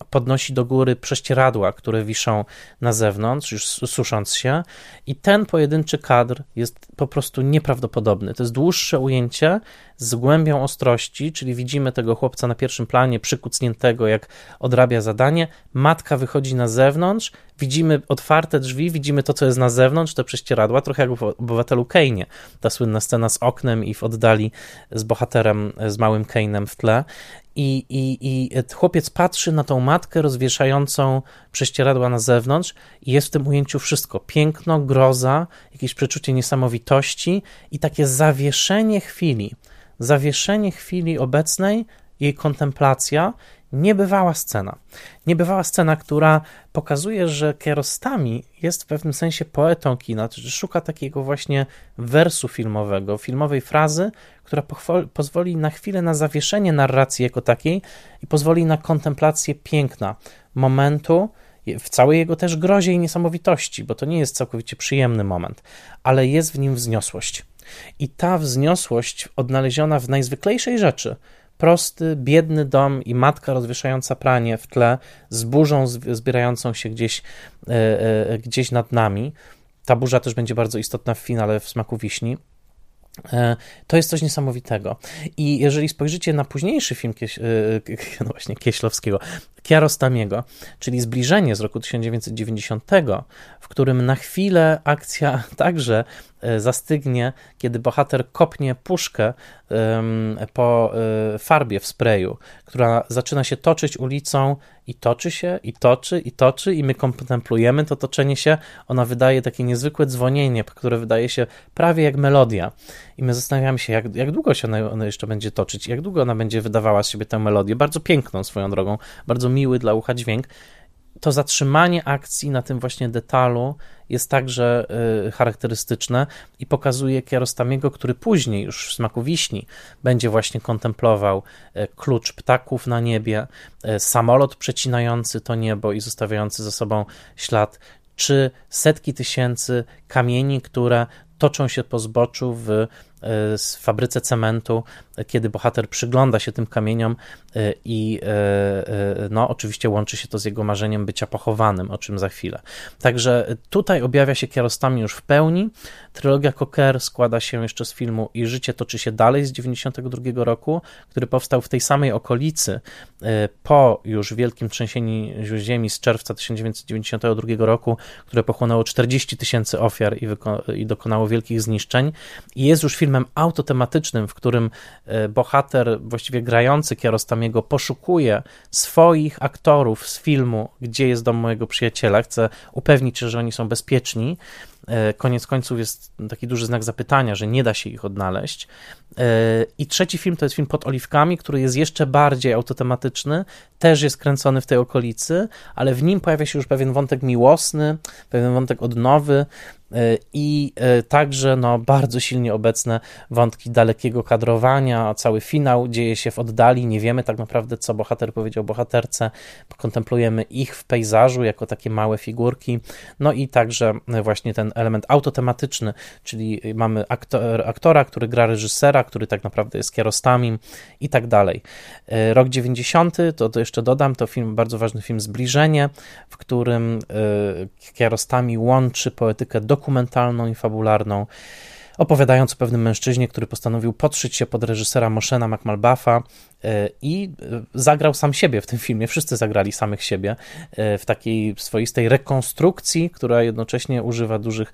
podnosi do góry prześcieradła, które wiszą na zewnątrz, już susząc się, i ten pojedynczy kadr jest po prostu nieprawdopodobny. To jest dłuższe ujęcie z głębią ostrości, czyli widzimy tego chłopca na pierwszym planie, przykucniętego, jak odrabia zadanie. Matka wychodzi na zewnątrz, widzimy otwarte drzwi, widzimy to, co jest na zewnątrz, te prześcieradła, trochę jak w obywatelu Kane'ie. Ta słynna scena z oknem i w oddali z bohaterem, z małym Kane'em w tle. I, i, I chłopiec patrzy na tą matkę rozwieszającą prześcieradła na zewnątrz i jest w tym ujęciu wszystko. Piękno, groza, jakieś przeczucie niesamowitości i takie zawieszenie chwili. Zawieszenie chwili obecnej, jej kontemplacja niebywała scena. Niebywała scena, która pokazuje, że Kierostami jest w pewnym sensie poetą kina, czyli szuka takiego właśnie wersu filmowego, filmowej frazy, która pozwoli na chwilę na zawieszenie narracji jako takiej i pozwoli na kontemplację piękna, momentu, w całej jego też grozie i niesamowitości, bo to nie jest całkowicie przyjemny moment, ale jest w nim wzniosłość. I ta wzniosłość odnaleziona w najzwyklejszej rzeczy, prosty, biedny dom i matka rozwieszająca pranie w tle z burzą zbierającą się gdzieś, e, e, gdzieś nad nami. Ta burza też będzie bardzo istotna w finale w smaku wiśni. E, to jest coś niesamowitego. I jeżeli spojrzycie na późniejszy film Kieś, no właśnie Kieślowskiego, Kiarostamiego, czyli Zbliżenie z roku 1990, w którym na chwilę akcja (laughs) także E, zastygnie, kiedy bohater kopnie puszkę po e, farbie w sprayu, która zaczyna się toczyć ulicą i toczy się, i toczy, i toczy, i my kontemplujemy to toczenie się. Ona wydaje takie niezwykłe dzwonienie, które wydaje się prawie jak melodia. I my zastanawiamy się, jak, jak długo się ona, ona jeszcze będzie toczyć, jak długo ona będzie wydawała z siebie tę melodię. Bardzo piękną swoją drogą, bardzo miły dla ucha dźwięk to zatrzymanie akcji na tym właśnie detalu jest także y, charakterystyczne i pokazuje Kiarostamiego, który później już w smaku wiśni będzie właśnie kontemplował y, klucz ptaków na niebie, y, samolot przecinający to niebo i zostawiający za sobą ślad, czy setki tysięcy kamieni, które toczą się po zboczu w fabryce cementu, kiedy bohater przygląda się tym kamieniom e, i e, e, no, oczywiście łączy się to z jego marzeniem bycia pochowanym, o czym za chwilę. Także tutaj objawia się Kiarostami już w pełni. Trylogia Cocker składa się jeszcze z filmu I życie toczy się dalej z 92 roku, który powstał w tej samej okolicy po już wielkim trzęsieniu ziemi z czerwca 1992 roku, które pochłonęło 40 tysięcy ofiar i, i dokonało wielkich zniszczeń. I jest już film filmem autotematycznym, w którym bohater, właściwie grający Kiarostamiego, poszukuje swoich aktorów z filmu, gdzie jest dom mojego przyjaciela, chce upewnić się, że oni są bezpieczni, E, koniec końców jest taki duży znak zapytania, że nie da się ich odnaleźć. E, I trzeci film to jest film Pod Oliwkami, który jest jeszcze bardziej autotematyczny, też jest kręcony w tej okolicy, ale w nim pojawia się już pewien wątek miłosny, pewien wątek odnowy, E, i e, także no, bardzo silnie obecne wątki dalekiego kadrowania, cały finał dzieje się w oddali, nie wiemy tak naprawdę, co bohater powiedział bohaterce, kontemplujemy ich w pejzażu jako takie małe figurki, no i także właśnie ten element autotematyczny, czyli mamy aktor, aktora, który gra reżysera, który tak naprawdę jest kierostamim i tak dalej. E, rok 90, to, to jeszcze dodam, to film, bardzo ważny film Zbliżenie, w którym kierostami łączy poetykę do dokumentalną i fabularną, opowiadając o pewnym mężczyźnie, który postanowił podszyć się pod reżysera Moshena McMalbuffa e, i e, zagrał sam siebie w tym filmie. Wszyscy zagrali samych siebie e, w takiej swoistej rekonstrukcji, która jednocześnie używa dużych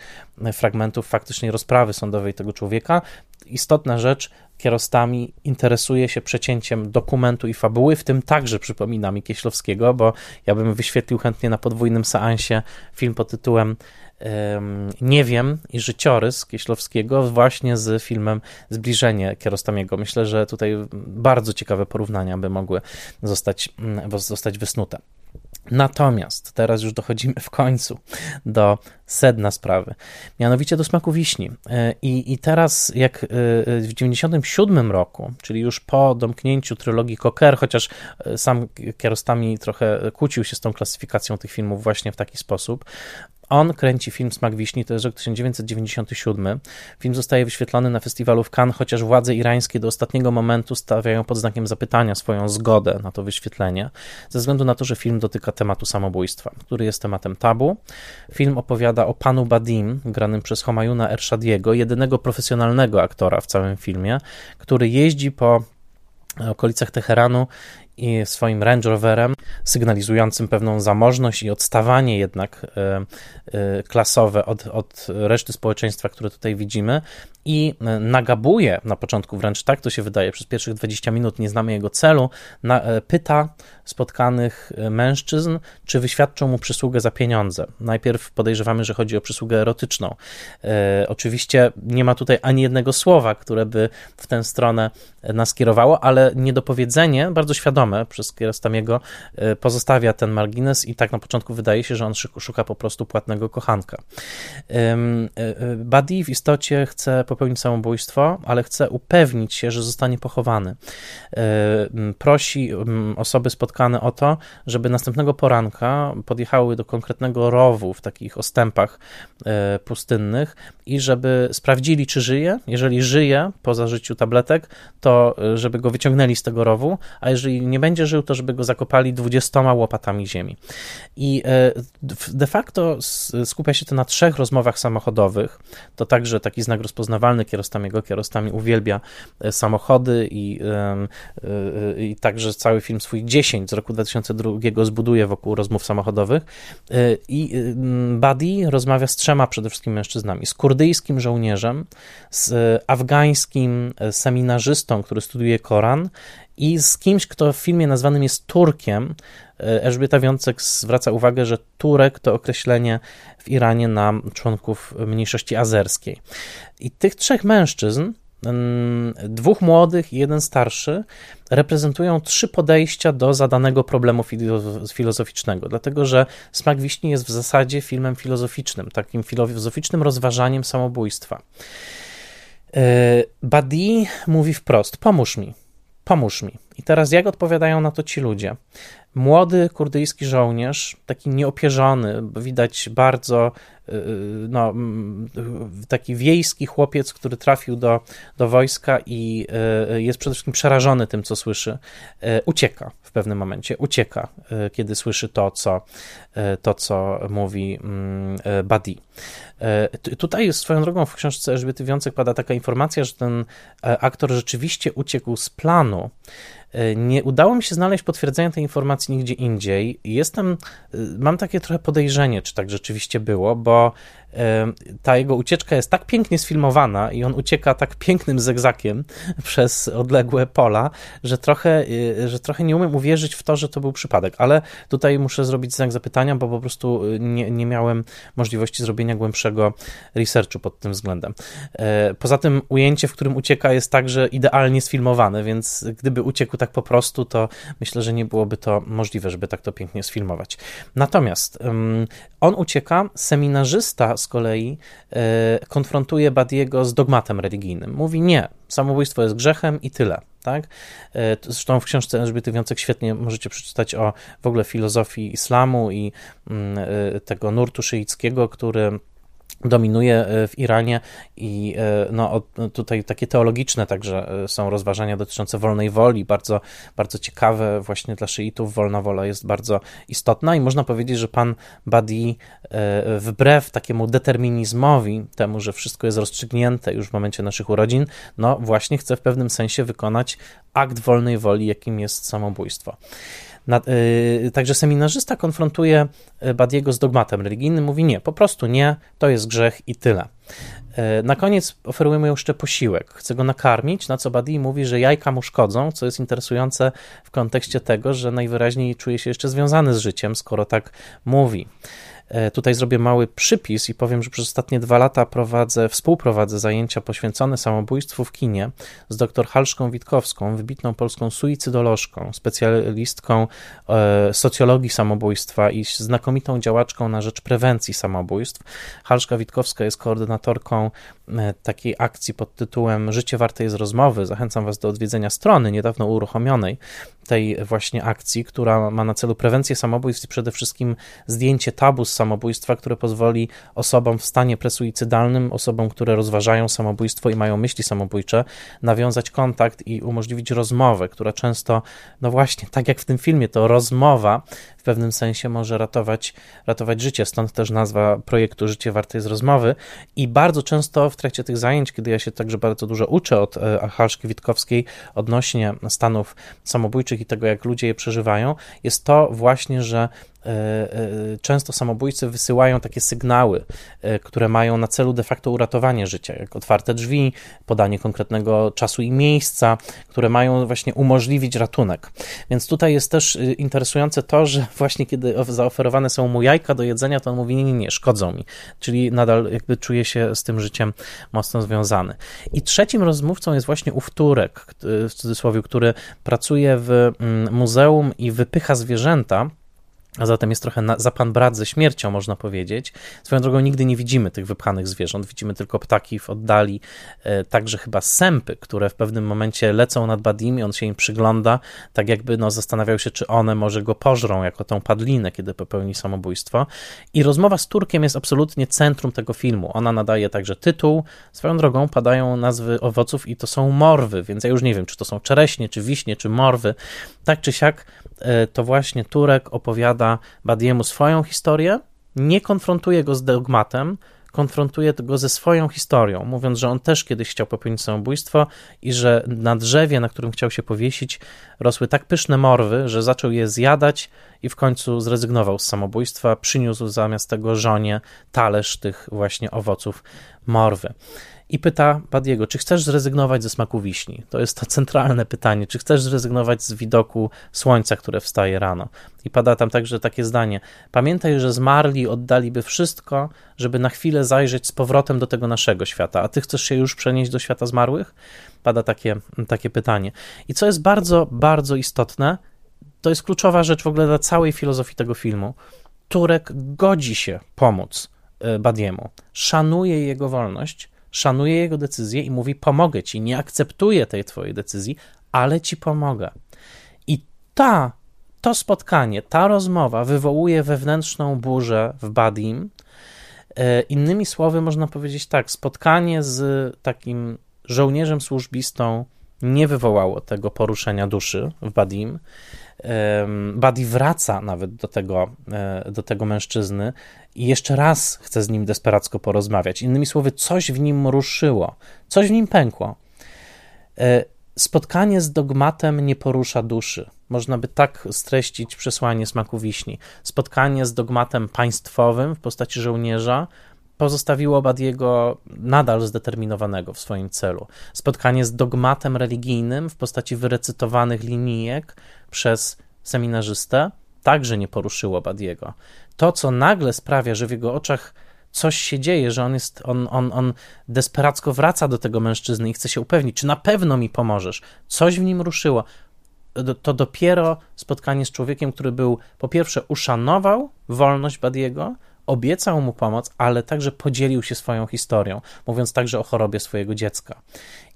fragmentów faktycznej rozprawy sądowej tego człowieka. Istotna rzecz, Kierostami interesuje się przecięciem dokumentu i fabuły, w tym także przypomina mi Kieślowskiego, bo ja bym wyświetlił chętnie na podwójnym seansie film pod tytułem nie wiem i życiorys Kieślowskiego właśnie z filmem Zbliżenie Kierostamiego. Myślę, że tutaj bardzo ciekawe porównania by mogły zostać, mm, zostać wysnute. Natomiast teraz już dochodzimy w końcu do sedna sprawy, mianowicie do smaku wiśni. E, I, i teraz, jak e, w 97 roku, czyli już po domknięciu trylogii Cocker, chociaż e, sam Kierostami trochę kłócił się z tą klasyfikacją tych filmów właśnie w taki sposób, on kręci film Smak Wiśni, to jest rok 1997. Film zostaje wyświetlony na festiwalu w Cannes, chociaż władze irańskie do ostatniego momentu stawiają pod znakiem zapytania swoją zgodę na to wyświetlenie, ze względu na to, że film dotyka tematu samobójstwa, który jest tematem tabu. Film opowiada o panu Badim, granym przez Homayuna Ershadiego, jedynego profesjonalnego aktora w całym filmie, który jeździ po okolicach Teheranu i swoim Range Roverem, sygnalizującym pewną zamożność i odstawanie jednak e, e, klasowe od, od reszty społeczeństwa, które tutaj widzimy, i e, nagabuje na początku wręcz tak to się wydaje, przez pierwszych 20 minut nie znamy jego celu, na, pyta spotkanych mężczyzn, czy wyświadczą mu przysługę za pieniądze. Najpierw podejrzewamy, że chodzi o przysługę erotyczną. E, oczywiście nie ma tutaj ani jednego słowa, które by w tę stronę nas kierowało, ale niedopowiedzenie, bardzo świadome przez Kierostamiego, e, pozostawia ten margines i tak na początku wydaje się, że on szuka po prostu płatnego kochanka. E, Buddy w istocie chce popełnić samobójstwo, ale chce upewnić się, że zostanie pochowany. Prosi osoby spotkane o to, żeby następnego poranka podjechały do konkretnego rowu w takich ostępach pustynnych i żeby sprawdzili, czy żyje. Jeżeli żyje po zażyciu tabletek, to e, żeby go wyciągnęli z tego rowu, a jeżeli nie będzie żył, to żeby go zakopali dwudziestoma łopatami ziemi. I e, de facto skupia się to na trzech rozmowach samochodowych. To także taki znak rozpoznawalny Kierostamiego. Kierostami uwielbia e, samochody i, i także cały film swój 10 z roku 2002 zbuduje wokół rozmów samochodowych. I Buddy rozmawia z trzema przede wszystkim mężczyznami. Z kurdyjskim żołnierzem, z afgańskim seminarzystą, który studiuje Koran i z kimś, kto w filmie nazwanym jest Turkiem. Elżbieta Wiącek zwraca uwagę, że Turek to określenie w Iranie na członków mniejszości azerskiej. I tych trzech mężczyzn, mm, dwóch młodych i jeden starszy, reprezentują trzy podejścia do zadanego problemu filozoficznego, dlatego że Smak Wiśni jest w zasadzie filmem filozoficznym, takim filozoficznym rozważaniem samobójstwa. E, Badi mówi wprost: pomóż mi, pomóż mi. I teraz jak odpowiadają na to ci ludzie? Młody kurdyjski żołnierz, taki nieopierzony, widać bardzo y, y, no, taki wiejski chłopiec, który trafił do, do wojska i y, jest przede wszystkim przerażony tym, co słyszy, ucieka w pewnym momencie, ucieka, kiedy słyszy to, co, to, co mówi mm, Badi. Tutaj swoją drogą w książce Elżbiety Wiącek pada taka informacja, że ten aktor rzeczywiście uciekł z planu, nie udało mi się znaleźć potwierdzenia tej informacji nigdzie indziej. Jestem, e, mam takie trochę podejrzenie, czy tak rzeczywiście było, bo ta jego ucieczka jest tak pięknie sfilmowana i on ucieka tak pięknym zegzakiem (laughs) przez odległe pola, że trochę, y, że trochę nie umiem uwierzyć w to, że to był przypadek, ale tutaj muszę zrobić znak zapytania, bo po prostu y, nie, nie miałem możliwości zrobienia głębszego researchu pod tym względem. E, poza tym ujęcie, w którym ucieka jest także idealnie sfilmowane, więc gdyby uciekł tak po prostu, to myślę, że nie byłoby to możliwe, żeby tak to pięknie sfilmować. Natomiast on ucieka, seminarzysta z kolei e, konfrontuje Badiego z dogmatem religijnym. Mówi nie, samobójstwo jest grzechem i tyle. Tak? E, zresztą w książce Elżbiety Wiącek świetnie możecie przeczytać o w ogóle filozofii islamu i mm, e, tego nurtu szyickiego, który dominuje e, w Iranie i e, no, tutaj takie teologiczne także e, są rozważania dotyczące wolnej woli, bardzo, bardzo ciekawe właśnie dla szyitów, wolna wola jest bardzo istotna i można powiedzieć, że pan Badi wbrew takiemu determinizmowi, temu, że wszystko jest rozstrzygnięte już w momencie naszych urodzin, no właśnie chce w pewnym sensie wykonać akt wolnej woli, jakim jest samobójstwo. Na, yy, także seminarzysta konfrontuje y, Badiego z dogmatem religijnym, mówi nie, po prostu nie, to jest grzech i tyle. Yy, na koniec oferuje mu jeszcze posiłek, chce go nakarmić, na co Badi mówi, że jajka mu szkodzą, co jest interesujące w kontekście tego, że najwyraźniej czuje się jeszcze związany z życiem, skoro tak mówi. E, tutaj zrobię mały przypis i powiem, że przez ostatnie dwa lata prowadzę, współprowadzę zajęcia poświęcone samobójstwu w kinie z dr Halszką Witkowską, wybitną polską suicydolożką, specjalistką e, socjologii samobójstwa i znakomitą działaczką na rzecz prewencji samobójstw. Halszka Witkowska jest koordynatorką takiej akcji pod tytułem Życie warte jest rozmowy. Zachęcam Was do odwiedzenia strony niedawno uruchomionej tej właśnie akcji, która ma na celu prewencję samobójstw i przede wszystkim zdjęcie tabu z samobójstwa, które pozwoli osobom w stanie presuicydalnym, osobom, które rozważają samobójstwo i mają myśli samobójcze, nawiązać kontakt i umożliwić rozmowę, która często, no właśnie, tak jak w tym filmie, to rozmowa w pewnym sensie może ratować, ratować życie. Stąd też nazwa projektu Życie warte jest rozmowy. I bardzo często w trakcie tych zajęć, kiedy ja się także bardzo dużo uczę od e, Halszki Witkowskiej odnośnie stanów samobójczych i tego, jak ludzie je przeżywają, jest to właśnie, że często samobójcy wysyłają takie sygnały, e, które mają na celu de facto uratowanie życia, jak otwarte drzwi, podanie konkretnego czasu i miejsca, które mają właśnie umożliwić ratunek. Więc tutaj jest też interesujące to, że (laughs) właśnie kiedy zaoferowane są mu jajka do jedzenia, to on mówi: Nie, nie, nie, szkodzą mi. Czyli nadal jakby czuje się z tym życiem mocno związany. I trzecim rozmówcą jest właśnie ów Turek, w cudzysłowie, który pracuje w mm, muzeum i wypycha zwierzęta a zatem jest trochę na, za pan brat ze śmiercią, można powiedzieć. Swoją drogą nigdy nie widzimy tych wypchanych zwierząt, widzimy tylko ptaki w oddali, e, także chyba sępy, które w pewnym momencie lecą nad Badim i on się im przygląda, tak jakby no, zastanawiał się, czy one może go pożrą jako tą padlinę, kiedy popełni samobójstwo. I rozmowa z Turkiem jest absolutnie centrum tego filmu. Ona nadaje także tytuł. Swoją drogą padają nazwy owoców i to są morwy, więc ja już nie wiem, czy to są czereśnie, czy wiśnie, czy morwy. Tak czy siak, e, to właśnie Turek opowiada opowiada Badiemu swoją historię, nie konfrontuje go z dogmatem, konfrontuje go ze swoją historią, mówiąc, że on też kiedyś chciał popełnić samobójstwo i że na drzewie, na którym chciał się powiesić, rosły tak pyszne morwy, że zaczął je zjadać i w końcu zrezygnował z samobójstwa, przyniósł zamiast tego żonie talerz tych właśnie owoców morwy i pyta Badiego, czy chcesz zrezygnować ze smaku wiśni? To jest to centralne pytanie. Czy chcesz zrezygnować z widoku słońca, które wstaje rano? I pada tam także takie zdanie: Pamiętaj, że zmarli oddaliby wszystko, żeby na chwilę zajrzeć z powrotem do tego naszego świata. A ty chcesz się już przenieść do świata zmarłych? Pada takie, takie pytanie. I co jest bardzo, bardzo istotne, to jest kluczowa rzecz w ogóle dla całej filozofii tego filmu. Turek godzi się pomóc e, Badiemu, szanuje jego wolność szanuje jego decyzję i mówi: Pomogę ci, nie akceptuję tej twojej decyzji, ale ci pomogę. I ta, to spotkanie, ta rozmowa wywołuje wewnętrzną burzę w Badim. E, innymi słowy, można powiedzieć tak: spotkanie z takim żołnierzem służbistą nie wywołało tego poruszenia duszy w Badim. Buddy wraca nawet do tego, e, do tego mężczyzny i jeszcze raz chce z nim desperacko porozmawiać. Innymi słowy, coś w nim ruszyło, coś w nim pękło. E, spotkanie z dogmatem nie porusza duszy. Można by tak streścić przesłanie smaku wiśni. Spotkanie z dogmatem państwowym w postaci żołnierza pozostawiło Badiego nadal zdeterminowanego w swoim celu. Spotkanie z dogmatem religijnym w postaci wyrecytowanych linijek przez seminarzystę także nie poruszyło Badiego. To, co nagle sprawia, że w jego oczach coś się dzieje, że on jest, on, on, on desperacko wraca do tego mężczyzny i chce się upewnić, czy na pewno mi pomożesz. Coś w nim ruszyło. To dopiero spotkanie z człowiekiem, który był, po pierwsze, uszanował wolność Badiego, obiecał mu pomoc, ale także podzielił się swoją historią, mówiąc także o chorobie swojego dziecka.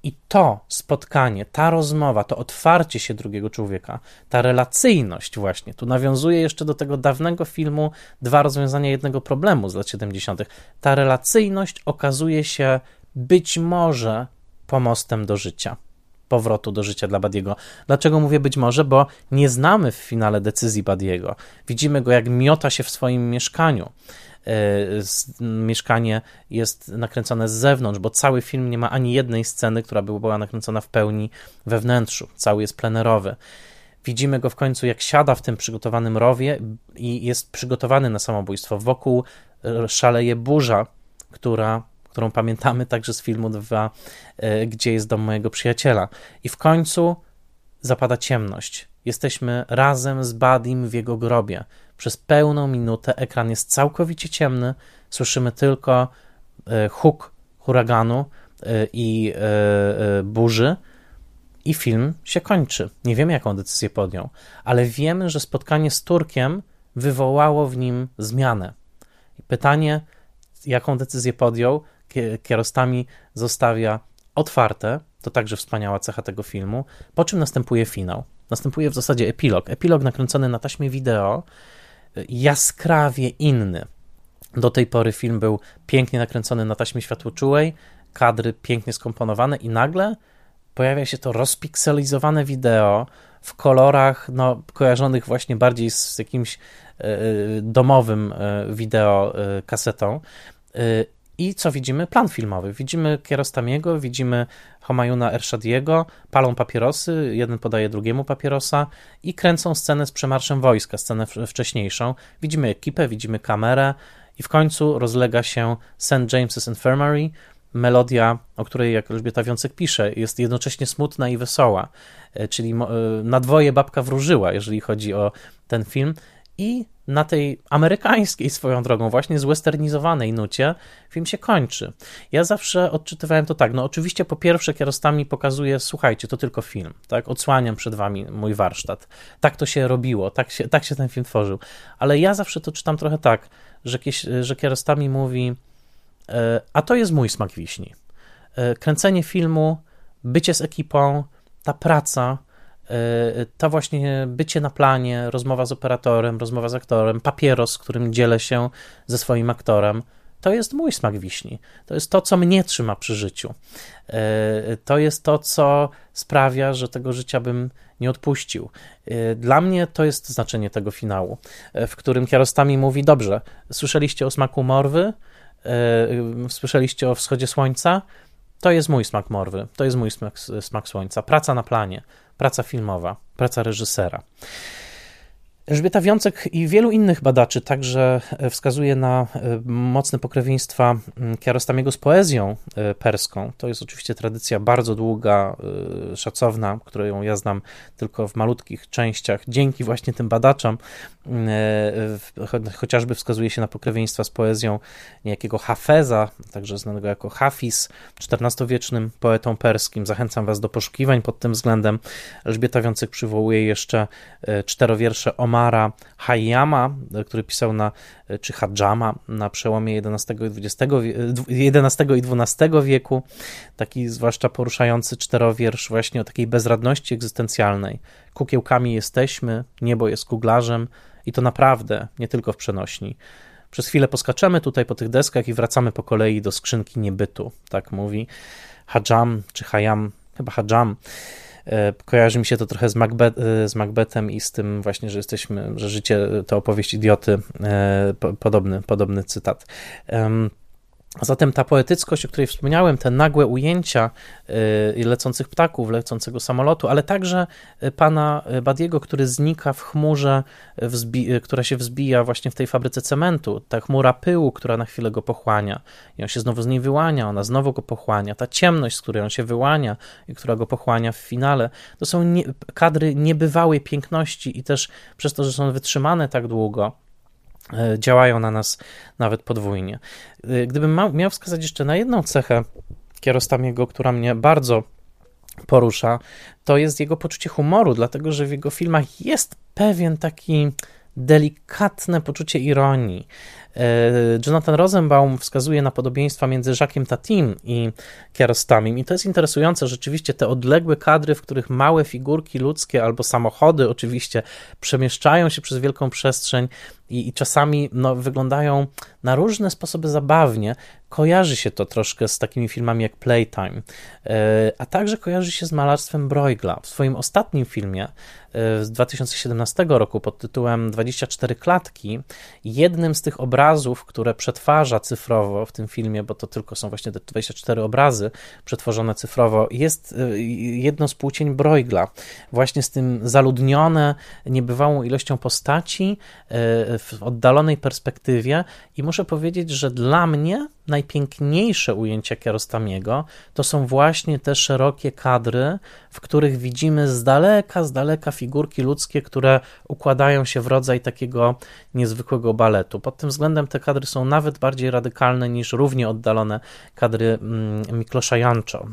I to spotkanie, ta rozmowa, to otwarcie się drugiego człowieka, ta relacyjność, właśnie, tu nawiązuje jeszcze do tego dawnego filmu Dwa rozwiązania jednego problemu z lat 70. Ta relacyjność okazuje się być może pomostem do życia powrotu do życia dla Badiego. Dlaczego mówię być może? Bo nie znamy w finale decyzji Badiego. Widzimy go, jak miota się w swoim mieszkaniu. E, mieszkanie jest nakręcone z zewnątrz, bo cały film nie ma ani jednej sceny, która by była nakręcona w pełni we wnętrzu. Cały jest plenerowy. Widzimy go w końcu, jak siada w tym przygotowanym rowie i jest przygotowany na samobójstwo. Wokół e, szaleje burza, która którą pamiętamy także z filmu 2, e, gdzie jest dom mojego przyjaciela. I w końcu zapada ciemność. Jesteśmy razem z Badim w jego grobie. Przez pełną minutę ekran jest całkowicie ciemny, słyszymy tylko e, huk huraganu e, i burzy, i film się kończy. Nie wiemy, jaką decyzję podjął, ale wiemy, że spotkanie z Turkiem wywołało w nim zmianę. Pytanie, jaką decyzję podjął, kierostami zostawia otwarte, to także wspaniała cecha tego filmu, po czym następuje finał. Następuje w zasadzie epilog. Epilog nakręcony na taśmie wideo, jaskrawie inny. Do tej pory film był pięknie nakręcony na taśmie światłoczułej, kadry pięknie skomponowane i nagle pojawia się to rozpikselizowane wideo w kolorach no, kojarzonych właśnie bardziej z jakimś y, domowym y, wideo y, kasetą i co widzimy? Plan filmowy. Widzimy Kiarostamiego, widzimy Homayuna Ershadiego, palą papierosy, jeden podaje drugiemu papierosa i kręcą scenę z przemarszem wojska, scenę wcześniejszą. Widzimy ekipę, widzimy kamerę i w końcu rozlega się St. James's Infirmary, melodia, o której, jak Elżbieta Wiącek pisze, jest jednocześnie smutna i wesoła, e, czyli e, na dwoje babka wróżyła, jeżeli chodzi o ten film i na tej amerykańskiej swoją drogą, właśnie zwesternizowanej nucie, film się kończy. Ja zawsze odczytywałem to tak, no oczywiście po pierwsze kierostami pokazuję, słuchajcie, to tylko film, tak, odsłaniam przed wami mój warsztat. Tak to się robiło, tak się, tak się ten film tworzył. Ale ja zawsze to czytam trochę tak, że, że kierostami mówi, e, a to jest mój smak wiśni. E, kręcenie filmu, bycie z ekipą, ta praca, to właśnie bycie na planie, rozmowa z operatorem, rozmowa z aktorem, papieros, którym dzielę się ze swoim aktorem, to jest mój smak wiśni. To jest to, co mnie trzyma przy życiu. E, to jest to, co sprawia, że tego życia bym nie odpuścił. E, dla mnie to jest znaczenie tego finału, w którym Kiarostami mówi: Dobrze, słyszeliście o smaku morwy, słyszeliście o wschodzie słońca. To jest mój smak morwy, to jest mój smak, smak słońca. Praca na planie, praca filmowa, praca reżysera. Elżbieta Wiącek i wielu innych badaczy także e, wskazuje na e, mocne pokrewieństwa mm, Kiarostamiego z poezją e, perską. To jest oczywiście tradycja bardzo długa, szacowna, którą ja znam tylko w malutkich częściach, dzięki właśnie tym badaczom. Chociażby wskazuje się na pokrewieństwa z poezją niejakiego Hafeza, także znanego jako Hafiz, XIV-wiecznym poetą perskim. Zachęcam Was do poszukiwań pod tym względem. Elżbieta Wiącek przywołuje jeszcze czterowiersze Omar Omara Hayyama, który pisał na, czy Hadżama na przełomie XI i, XI i XII wieku, taki zwłaszcza poruszający czterowiersz właśnie o takiej bezradności egzystencjalnej. Kukiełkami jesteśmy, niebo jest kuglarzem i to naprawdę, nie tylko w przenośni. Przez chwilę poskaczemy tutaj po tych deskach i wracamy po kolei do skrzynki niebytu, tak mówi Hadżam czy Hayam, chyba Hadżam. E, kojarzy mi się to trochę z, Macbeth, e, z Macbethem i z tym właśnie, że jesteśmy, że życie to opowieść idioty. E, podobny, podobny cytat. Zatem ta poetyckość, o której wspomniałem, te nagłe ujęcia y, lecących ptaków, lecącego samolotu, ale także y, pana Badiego, który znika w chmurze, y, która się wzbija właśnie w tej fabryce cementu, ta chmura pyłu, która na chwilę go pochłania. I on się znowu z niej wyłania, ona znowu go pochłania, ta ciemność, z której on się wyłania i która go pochłania w finale, to są nie, kadry niebywałej piękności i też przez to, że są wytrzymane tak długo, działają na nas nawet podwójnie. E, gdybym miał wskazać jeszcze na jedną cechę Kierostamiego, która mnie bardzo porusza, to jest jego poczucie humoru, dlatego że w jego filmach jest pewien taki delikatne poczucie ironii. E, Jonathan Rosenbaum wskazuje na podobieństwa między Jacques'em Tatim i Kiarostamim i to jest interesujące, rzeczywiście te odległe kadry, w których małe figurki ludzkie albo samochody oczywiście przemieszczają się przez wielką przestrzeń i, i czasami no, wyglądają na różne sposoby zabawnie. Kojarzy się to troszkę z takimi filmami jak Playtime, e, a także kojarzy się z malarstwem Bruegla. W swoim ostatnim filmie e, z 2017 roku pod tytułem 24 klatki, jednym z tych obrazów, które przetwarza cyfrowo w tym filmie, bo to tylko są właśnie te 24 obrazy przetworzone cyfrowo, jest e, jedno z płócień Bruegla, właśnie z tym zaludnione niebywałą ilością postaci w oddalonej perspektywie i muszę powiedzieć, że dla mnie najpiękniejsze ujęcia Kiarostamiego to są właśnie te szerokie kadry, w których widzimy z daleka, z daleka figurki ludzkie, które układają się w rodzaj takiego niezwykłego baletu. Pod tym względem te kadry są nawet bardziej radykalne niż równie oddalone kadry mm, Miklosza Jancho,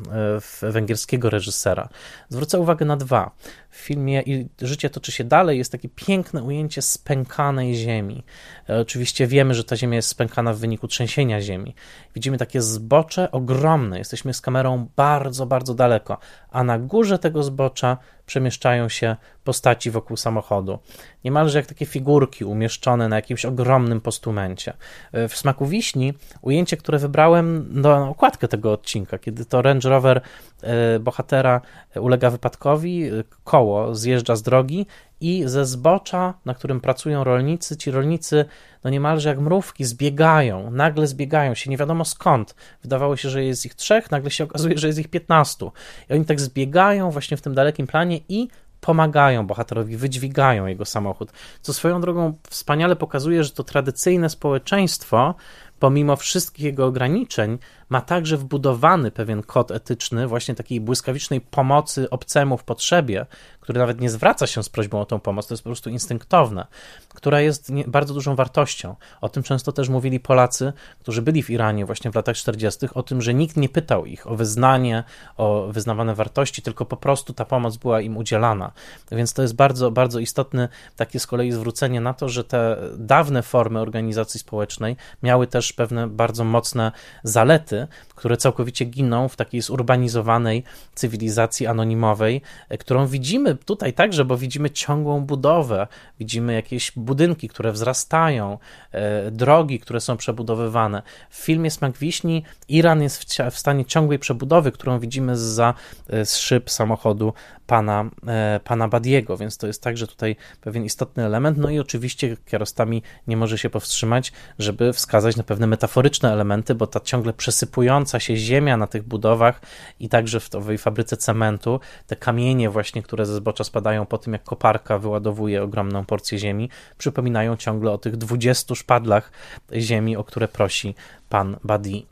e, węgierskiego reżysera. Zwrócę uwagę na dwa. W filmie I życie toczy się dalej jest takie piękne ujęcie spękanej ziemi. E, oczywiście wiemy, że ta ziemia jest spękana w wyniku trzęsienia ziemi. Widzimy takie zbocze ogromne, jesteśmy z kamerą bardzo, bardzo daleko, a na górze tego zbocza przemieszczają się postaci wokół samochodu. Niemalże jak takie figurki umieszczone na jakimś ogromnym postumencie. W smaku wiśni ujęcie, które wybrałem na okładkę tego odcinka, kiedy to Range Rover e, bohatera ulega wypadkowi, e, koło zjeżdża z drogi i ze zbocza, na którym pracują rolnicy, ci rolnicy no niemalże jak mrówki zbiegają, nagle zbiegają się, nie wiadomo skąd. Wydawało się, że jest ich trzech, nagle się okazuje, że jest ich piętnastu. I oni tak zbiegają właśnie w tym dalekim planie i pomagają bohaterowi, wydźwigają jego samochód. Co swoją drogą wspaniale pokazuje, że to tradycyjne społeczeństwo, pomimo wszystkich jego ograniczeń, ma także wbudowany pewien kod etyczny, właśnie takiej błyskawicznej pomocy obcemu w potrzebie, który nawet nie zwraca się z prośbą o tą pomoc, to jest po prostu instynktowne, która jest bardzo dużą wartością. O tym często też mówili Polacy, którzy byli w Iranie właśnie w latach 40., o tym, że nikt nie pytał ich o wyznanie, o wyznawane wartości, tylko po prostu ta pomoc była im udzielana. Więc to jest bardzo, bardzo istotne takie z kolei zwrócenie na to, że te dawne formy organizacji społecznej miały też pewne bardzo mocne zalety, które całkowicie giną w takiej zurbanizowanej cywilizacji anonimowej, którą widzimy tutaj także, bo widzimy ciągłą budowę, widzimy jakieś budynki, które wzrastają, e, drogi, które są przebudowywane. W filmie Smak Wiśni Iran jest w stanie ciągłej przebudowy, którą widzimy za e, z szyb samochodu pana, e, pana Badiego, więc to jest także tutaj pewien istotny element. No i oczywiście Kiarostami nie może się powstrzymać, żeby wskazać na pewne metaforyczne elementy, bo ta ciągle przesypująca się ziemia na tych budowach i także w owej fabryce cementu, te kamienie właśnie, które ze zbocza spadają po tym, jak koparka wyładowuje ogromną porcję ziemi, przypominają ciągle o tych 20 szpadlach ziemi, o które prosi pan Badi.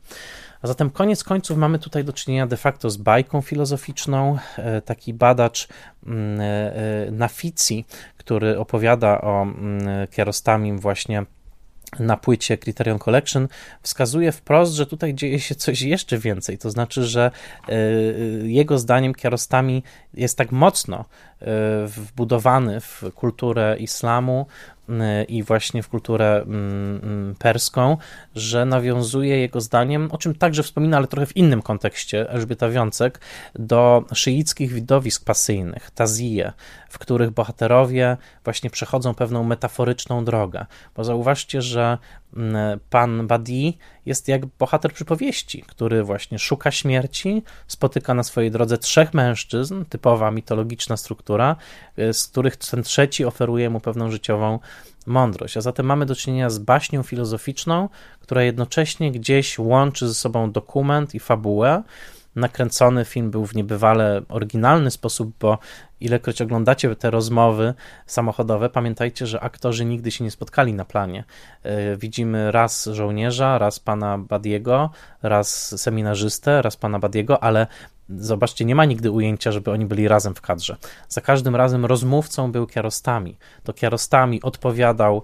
A zatem koniec końców mamy tutaj do czynienia de facto z bajką filozoficzną. E, taki badacz mm, e, e, Nafici, który opowiada o mm, Kierostamim właśnie na płycie Criterion Collection wskazuje wprost, że tutaj dzieje się coś jeszcze więcej. To znaczy, że jego zdaniem Kiarostami jest tak mocno wbudowany w kulturę islamu, Y, i właśnie w kulturę mm, mm, perską, że nawiązuje jego zdaniem, o czym także wspomina, ale trochę w innym kontekście Elżbieta Wiącek, do szyickich widowisk pasyjnych, tazije, w których bohaterowie właśnie przechodzą pewną metaforyczną drogę. Bo zauważcie, że pan Badi jest jak bohater przypowieści, który właśnie szuka śmierci, spotyka na swojej drodze trzech mężczyzn, typowa mitologiczna struktura, y, z których ten trzeci oferuje mu pewną życiową mądrość. A zatem mamy do czynienia z baśnią filozoficzną, która jednocześnie gdzieś łączy ze sobą dokument i fabułę. Nakręcony film był w niebywale oryginalny sposób, bo ilekroć oglądacie te rozmowy samochodowe, pamiętajcie, że aktorzy nigdy się nie spotkali na planie. E, widzimy raz żołnierza, raz pana Badiego, raz seminarzystę, raz pana Badiego, ale Zobaczcie, nie ma nigdy ujęcia, żeby oni byli razem w kadrze. Za każdym razem rozmówcą był Kiarostami. To Kiarostami odpowiadał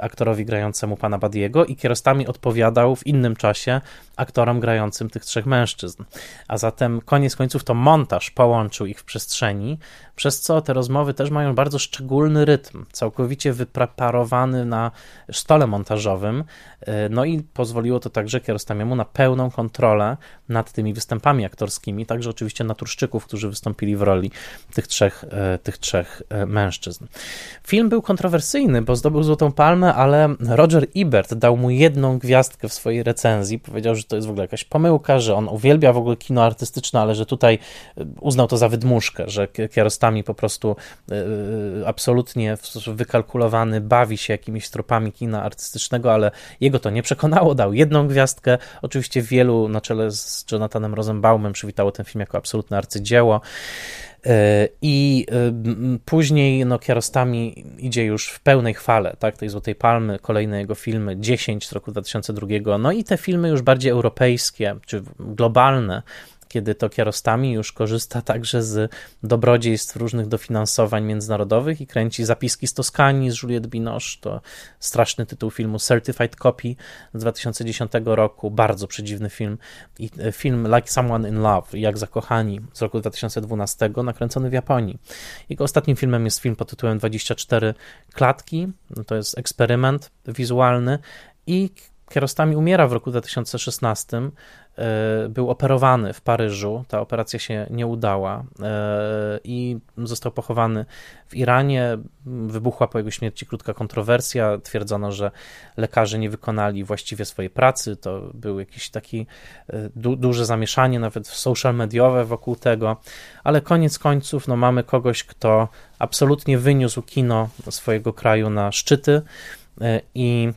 aktorowi grającemu pana Badiego i kierostami odpowiadał w innym czasie aktorom grającym tych trzech mężczyzn. A zatem koniec końców to montaż połączył ich w przestrzeni, przez co te rozmowy też mają bardzo szczególny rytm, całkowicie wypreparowany na stole montażowym, e, no i pozwoliło to także Kierostamiemu na pełną kontrolę nad tymi występami aktorskimi, także oczywiście naturszczyków, którzy wystąpili w roli tych trzech, e, tych trzech mężczyzn. Film był kontrowersyjny, bo zdobył Złotą Palmę, ale Roger Ebert dał mu jedną gwiazdkę w swojej recenzji. Powiedział, że to jest w ogóle jakaś pomyłka, że on uwielbia w ogóle kino artystyczne, ale że tutaj e, uznał to za wydmuszkę, że Po prostu e, absolutnie wykalkulowany bawi się jakimiś tropami kina artystycznego, ale jego to nie przekonało, dał jedną gwiazdkę. Oczywiście wielu na czele z Jonathanem Rosenbaumem przywitało ten film jako absolutne arcydzieło. E, I e, później no, Kiarostami idzie już w pełnej chwale, tak, tej Złotej Palmy, kolejne jego filmy, 10 z roku 2002, no i te filmy już bardziej europejskie, czy globalne, kiedy to Kiarostami już korzysta także z dobrodziejstw różnych dofinansowań międzynarodowych i kręci zapiski z Toskanii z Juliette Binoche, to straszny tytuł filmu. Certified Copy z 2010 roku, bardzo przedziwny film. I e, film Like Someone in Love, Jak zakochani z roku 2012, nakręcony w Japonii. Jego ostatnim filmem jest film pod tytułem 24 klatki, to jest eksperyment wizualny i Kiarostami umiera w roku 2016 E, był operowany w Paryżu. Ta operacja się nie udała e, i został pochowany w Iranie. Wybuchła po jego śmierci krótka kontrowersja. Twierdzono, że lekarze nie wykonali właściwie swojej pracy. To był jakiś taki e, du duże zamieszanie, nawet social mediowe wokół tego, ale koniec końców no, mamy kogoś, kto absolutnie wyniósł kino swojego kraju na szczyty i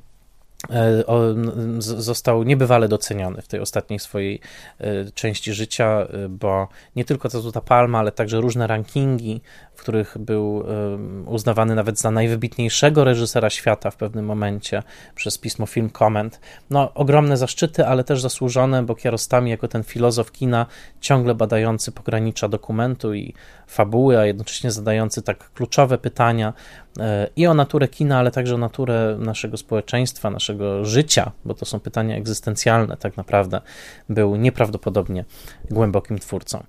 został niebywale doceniony w tej ostatniej swojej e, części życia, e, bo nie tylko ta Złota Palma, ale także różne rankingi, w których był uznawany nawet za najwybitniejszego reżysera świata w pewnym momencie przez pismo Film Comment. No, ogromne zaszczyty, ale też zasłużone, bo Kiarostami jako ten filozof kina, ciągle badający pogranicza dokumentu i fabuły, a jednocześnie zadający tak kluczowe pytania i o naturę kina, ale także o naturę naszego społeczeństwa, naszego życia, bo to są pytania egzystencjalne, tak naprawdę był nieprawdopodobnie głębokim twórcą.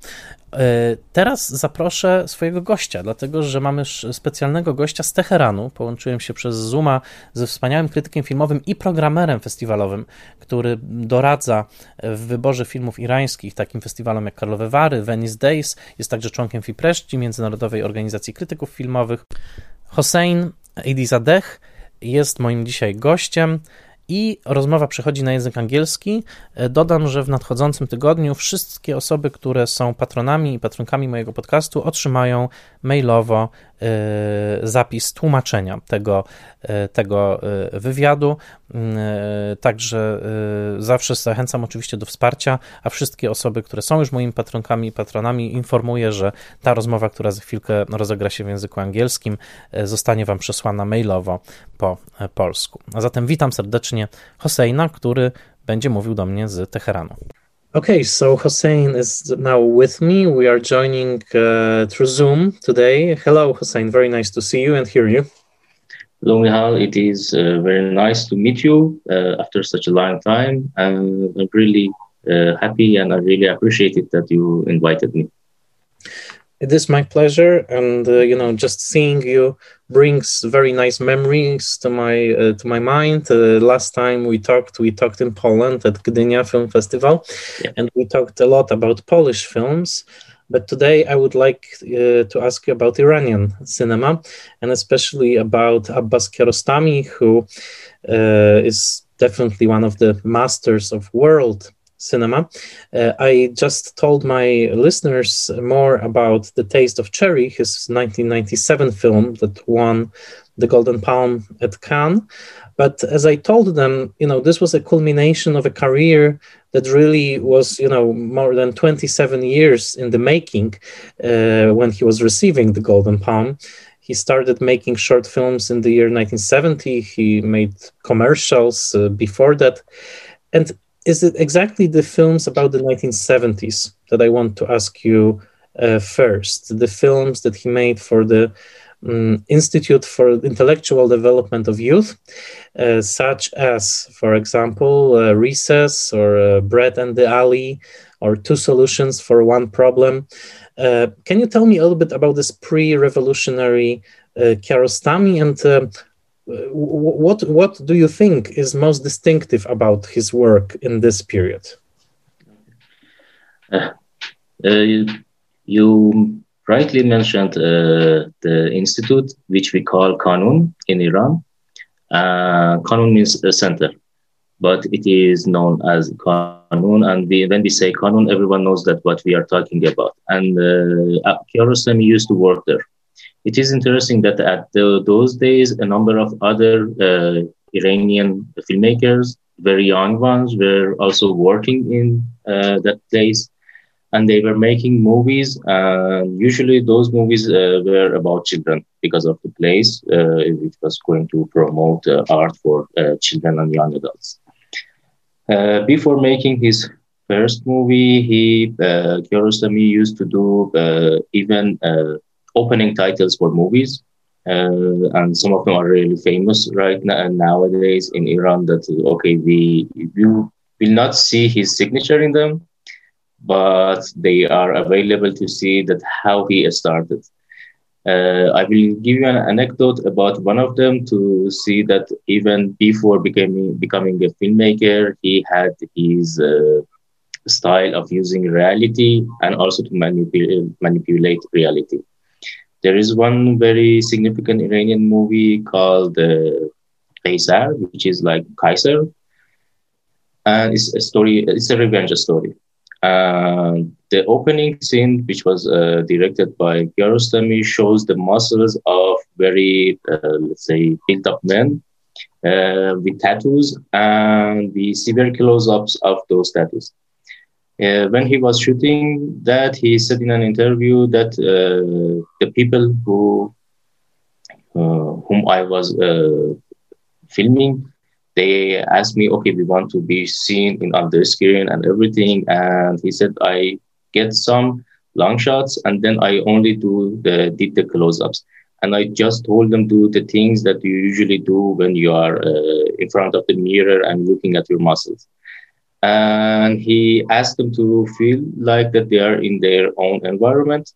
E, teraz zaproszę swojego gościa, dlatego że mamy specjalnego gościa z Teheranu. Połączyłem się przez Zooma ze wspaniałym krytykiem filmowym i programerem festiwalowym, który doradza w wyborze filmów irańskich takim festiwalom jak Karlowe Wary, Venice Days. Jest także członkiem FIPRESZCI, Międzynarodowej Organizacji Krytyków Filmowych. Hossein Eidizadeh jest moim dzisiaj gościem i rozmowa przechodzi na język angielski. E, dodam, że w nadchodzącym tygodniu wszystkie osoby, które są patronami i patronkami mojego podcastu, otrzymają mailowo zapis tłumaczenia tego, e, tego wywiadu. Także zawsze zachęcam oczywiście do wsparcia, a wszystkie osoby, które są już moimi patronkami i patronami, informuję, że ta rozmowa, która za chwilkę rozegra się w języku angielskim, zostanie Wam przesłana mailowo po polsku. A zatem witam serdecznie Hosseina, który będzie mówił do mnie z Teheranu. Okay, so Hossein is now with me. We are joining uh, through Zoom today. Hello, Hossein. Very nice to see you and hear you. Hello, Mihal. It is uh, very nice to meet you uh, after such a long time. I'm really uh, happy and I really appreciate it that you invited me. It is my pleasure, and uh, you know, just seeing you brings very nice memories to my uh, to my mind. Uh, last time we talked, we talked in Poland at Gdynia Film Festival, yeah. and we talked a lot about Polish films. But today, I would like uh, to ask you about Iranian cinema, and especially about Abbas Kiarostami, who uh, is definitely one of the masters of world cinema. Uh, I just told my listeners more about The Taste of Cherry, his 1997 film that won the Golden Palm at Cannes. But as I told them, you know, this was a culmination of a career that really was, you know, more than 27 years in the making uh, when he was receiving the Golden Palm. He started making short films in the year 1970. He made commercials uh, before that. And is it exactly the films about the 1970s that I want to ask you uh, first? The films that he made for the um, Institute for Intellectual Development of Youth, uh, such as, for example, uh, Recess or uh, Bread and the Alley or Two Solutions for One Problem. Uh, can you tell me a little bit about this pre revolutionary uh, Kiarostami and uh, what, what do you think is most distinctive about his work in this period? you rightly mentioned uh, the institute, which we call Kanun in Iran. Uh, Kanun means a center, but it is known as Kanun. And we, when we say Kanun, everyone knows that what we are talking about. And uh, Kiarostami used to work there. It is interesting that at the, those days, a number of other uh, Iranian filmmakers, very young ones, were also working in uh, that place and they were making movies. And usually, those movies uh, were about children because of the place. Uh, it was going to promote uh, art for uh, children and young adults. Before making his first movie, he uh, Kiarostami used to do even opening titles for movies. and some of them are really famous right now and nowadays in Iran. That okay, we you will not see his signature in them, but they are available to see that how he started. Uh, I will give you an anecdote about one of them to see that even before becoming becoming a filmmaker, he had his uh, style of using reality and also to manipulate manipulate reality. There is one very significant Iranian movie called uh, Kaysar, which is like Kaiser, and it's a story. It's a revenge story uh, the opening scene, which was uh, directed by Kiarostami, shows the muscles of very, uh, let's say, built up men uh, with tattoos, and the see very close ups of those tattoos. Uh, when he was shooting that, he said in an interview that the people who whom I was filming they asked me, okay, we want to be seen in on the screen and everything. And he said, I get some long shots and then I only do the did the close-ups. And I just told them do the things that you usually do when you are uh, in front of the mirror and looking at your muscles. And he asked them to feel like that they are in their own environment.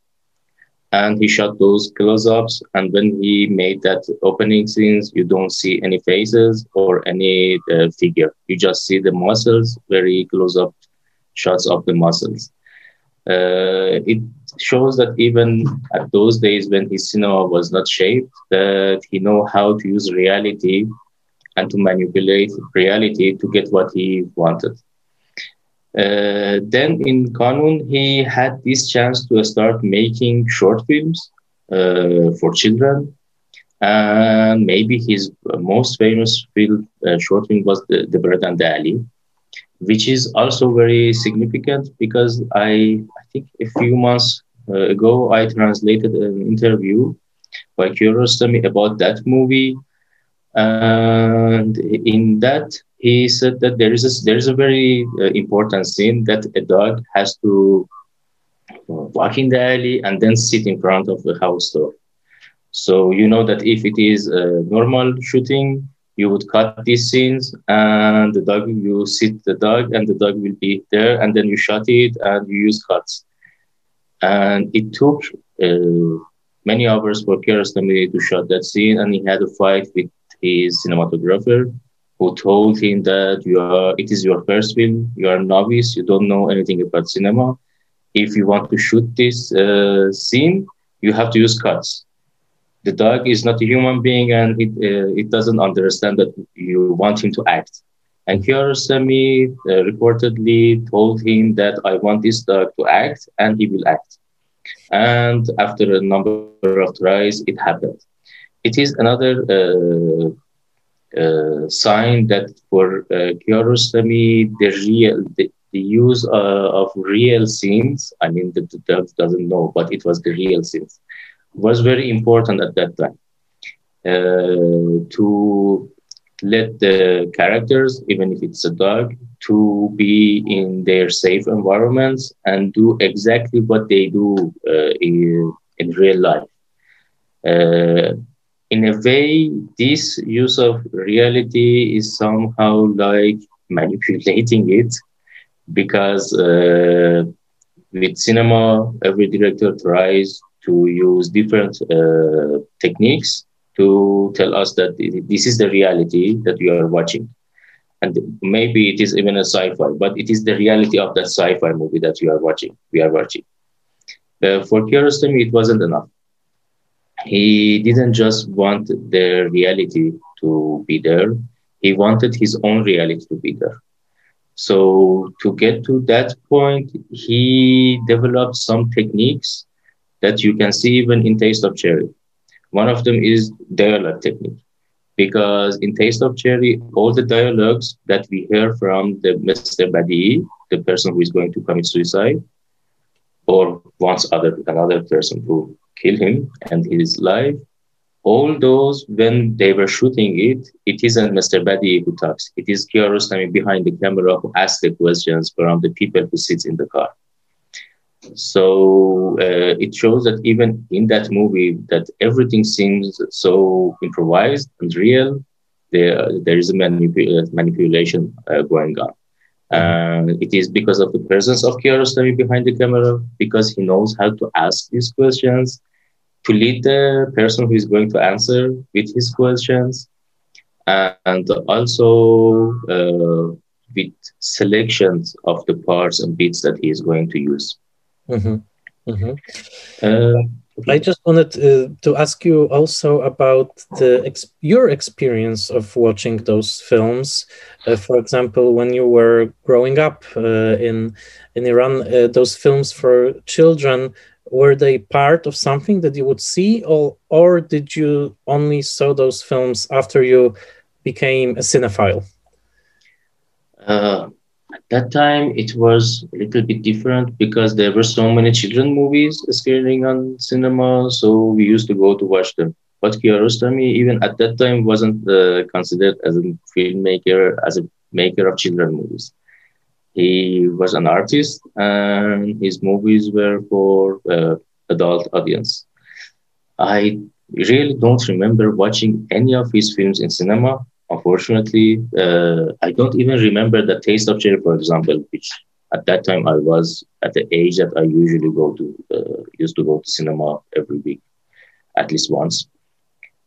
And he shot those close-ups. And when he made that opening scenes you don't see any faces or any uh, figure. You just see the muscles very close-up shots of the muscles. Uh, it shows that even at those days when his cinema was not shaped that he know how to use reality and to manipulate reality to get what he wanted uh, then in Kanun, he had this chance to start making short films uh, for children. And maybe his most famous film, uh, short film was the, the Bread and the Alley, which is also very significant because I, I think a few months uh, ago, I translated an interview by Kiarostami about that movie. And in that, he said that there is a, there is a very uh, important scene that a dog has to uh, walk in the alley and then sit in front of the house door. So you know that if it is a normal shooting, you would cut these scenes and the dog you sit the dog and the dog will be there and then you shot it and you use cuts. And it took uh, many hours for Kiarostami to shot that scene and he had a fight with his cinematographer who told him that you are, it is your first film, you are a novice, you don't know anything about cinema. If you want to shoot this uh, scene, you have to use cuts. The dog is not a human being and it, uh, it doesn't understand that you want him to act. And Kiarostami uh, reportedly told him that I want this dog to act, and he will act. And after a number of tries, it happened. It is another uh, sign that for uh, Kiarostami, the real the, the use uh, of real scenes, I mean, the, the dog doesn't know, but it was the real scenes, was very important at that time. Uh, to let the characters, even if it's a dog, to be in their safe environments and do exactly what they do uh, in, in real life. Uh, in a way, this use of reality is somehow like manipulating it because uh, with cinema, every director tries to use different uh, techniques to tell us that this is the reality that we are watching. And maybe it is even a sci-fi, but it is the reality of that sci-fi movie that we are watching. We are watching. Uh, for Kiarostami, it wasn't enough. He didn't just want the reality to be there. He wanted his own reality to be there. So to get to that point, he developed some techniques that you can see even in Taste of Cherry. One of them is dialogue technique, because in Taste of Cherry, all the dialogues that we hear from the Mr. Badi, the person who is going to commit suicide, or wants other another person to kill him and his life, all those when they were shooting it, it isn't Mr. Badi who talks. It is Kiarostami behind the camera who asks the questions from the people who sit in the car. So uh, it shows that even in that movie, that everything seems so improvised and real. There, there is a manip- manipulation uh, going on. Uh, it is because of the presence of Kiarostami behind the camera, because he knows how to ask these questions, to lead the person who is going to answer with his questions, and also uh, with selections of the parts and bits that he is going to use. Mm-hmm. Mm-hmm. Uh, I just wanted uh, to ask you also about the ex- your experience of watching those films. Uh, for example, when you were growing up uh, in in Iran, uh, those films for children were they part of something that you would see, or or did you only saw those films after you became a cinephile? At that time, it was a little bit different because there were so many children movies screening on cinema, so we used to go to watch them. But Kiarostami, even at that time, wasn't uh, considered as a filmmaker, as a maker of children movies. He was an artist, and his movies were for uh, adult audience. I really don't remember watching any of his films in cinema unfortunately, uh, I don't even remember the taste of cherry, for example, which at that time I was at the age that I usually go to, uh, used to go to cinema every week, at least once.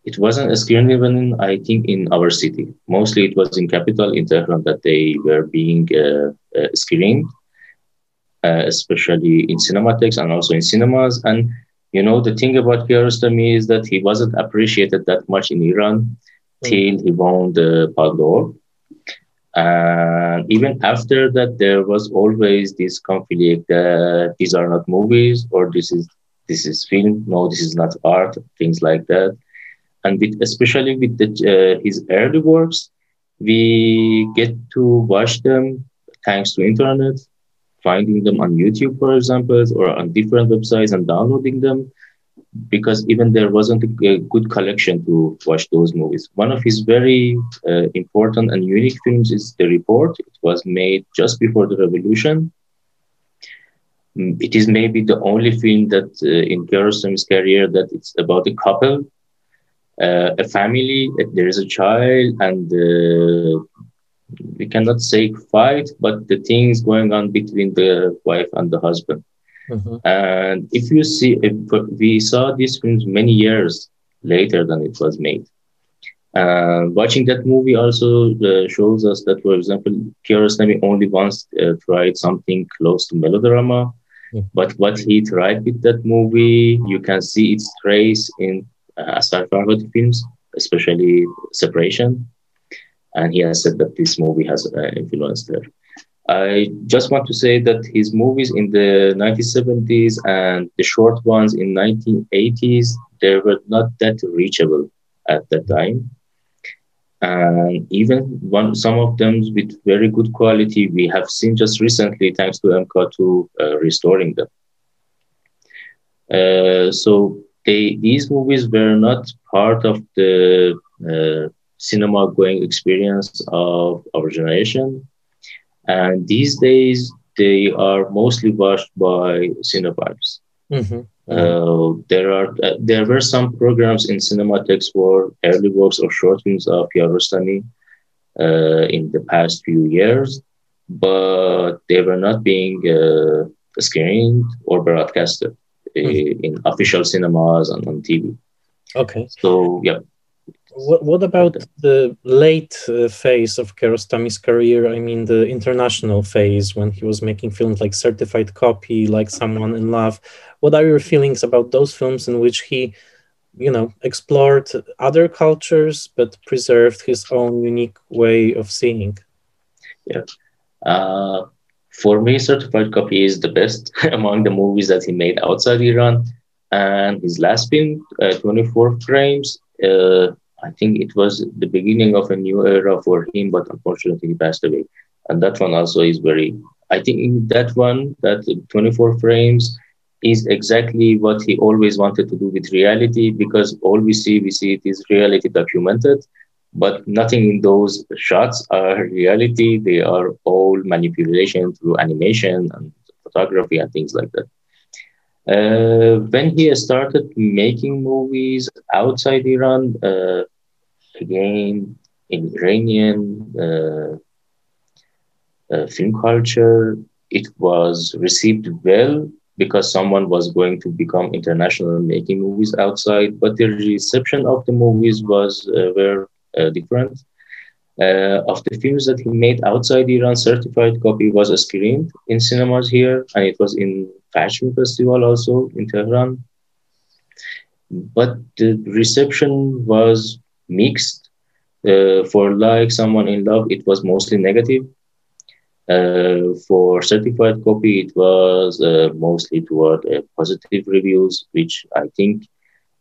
It wasn't a screen even, I think, in our city. Mostly it was in capital, in Tehran, that they were being uh, uh screened, uh, especially in cinematics and also in cinemas. And, you know, the thing about Kiarostami is that he wasn't appreciated that much in Iran till he won the Palme d'Or. And even after that, there was always this conflict that these are not movies or this is this is film. No, this is not art. Things like that. And with, especially with the, uh, his early works, we get to watch them thanks to internet, finding them on YouTube, for example, or on different websites and downloading them because even there wasn't a good collection to watch those movies. One of his very uh, important and unique films is The Report. It was made just before the revolution. Mm, it is maybe the only film that uh, in Kiarostami's career that it's about a couple, uh, a family. There is a child, and uh, we cannot say fight, but the things going on between the wife and the husband. Mm-hmm. And if you see, if we saw these films many years later than it was made. Uh, watching that movie also uh, shows us that, for example, Kiarostami only once uh, tried something close to melodrama. Mm-hmm. But what he tried with that movie, you can see its trace in uh, Asghar Farhadi films, especially Separation. and he has said that this movie has uh, influenced her. I just want to say that his movies in the 1970s and the short ones in 1980s they were not that reachable at that time. And even one some of them with very good quality we have seen just recently thanks to mk2 uh, restoring them. Uh, so they these movies were not part of the uh, cinema going experience of our generation and these days they are mostly watched by cinephiles mm-hmm. Uh, there are uh, there were some programs in Cinematheque for early works or short films of Kiarostami uh, in the past few years, but they were not being uh, screened or broadcasted mm-hmm. in official cinemas and on TV. Okay. So yeah, what, what about the late uh, phase of Kiarostami's career? I mean, the international phase when he was making films like Certified Copy, like Someone in Love. What are your feelings about those films in which he, you know, explored other cultures but preserved his own unique way of seeing? Yeah. Uh, for me, Certified Copy is the best (laughs) among the movies that he made outside Iran. And his last film, uh, 24 Frames, uh, I think it was the beginning of a new era for him, but unfortunately he passed away. And that one also is very, I think that one, that 24 frames is exactly what he always wanted to do with reality because all we see, we see it is reality documented, but nothing in those shots are reality. They are all manipulation through animation and photography and things like that. Uh, when he started making movies outside Iran, uh, again in Iranian uh, uh, film culture, it was received well because someone was going to become international making movies outside, but the reception of the movies was uh, very different. Uh, of the films that he made outside Iran, certified copy was screened in cinemas here, and it was in fashion festival also in Tehran. But the reception was mixed. Uh, for like someone in love, it was mostly negative. Uh, for certified copy, it was uh, mostly toward uh, positive reviews, which I think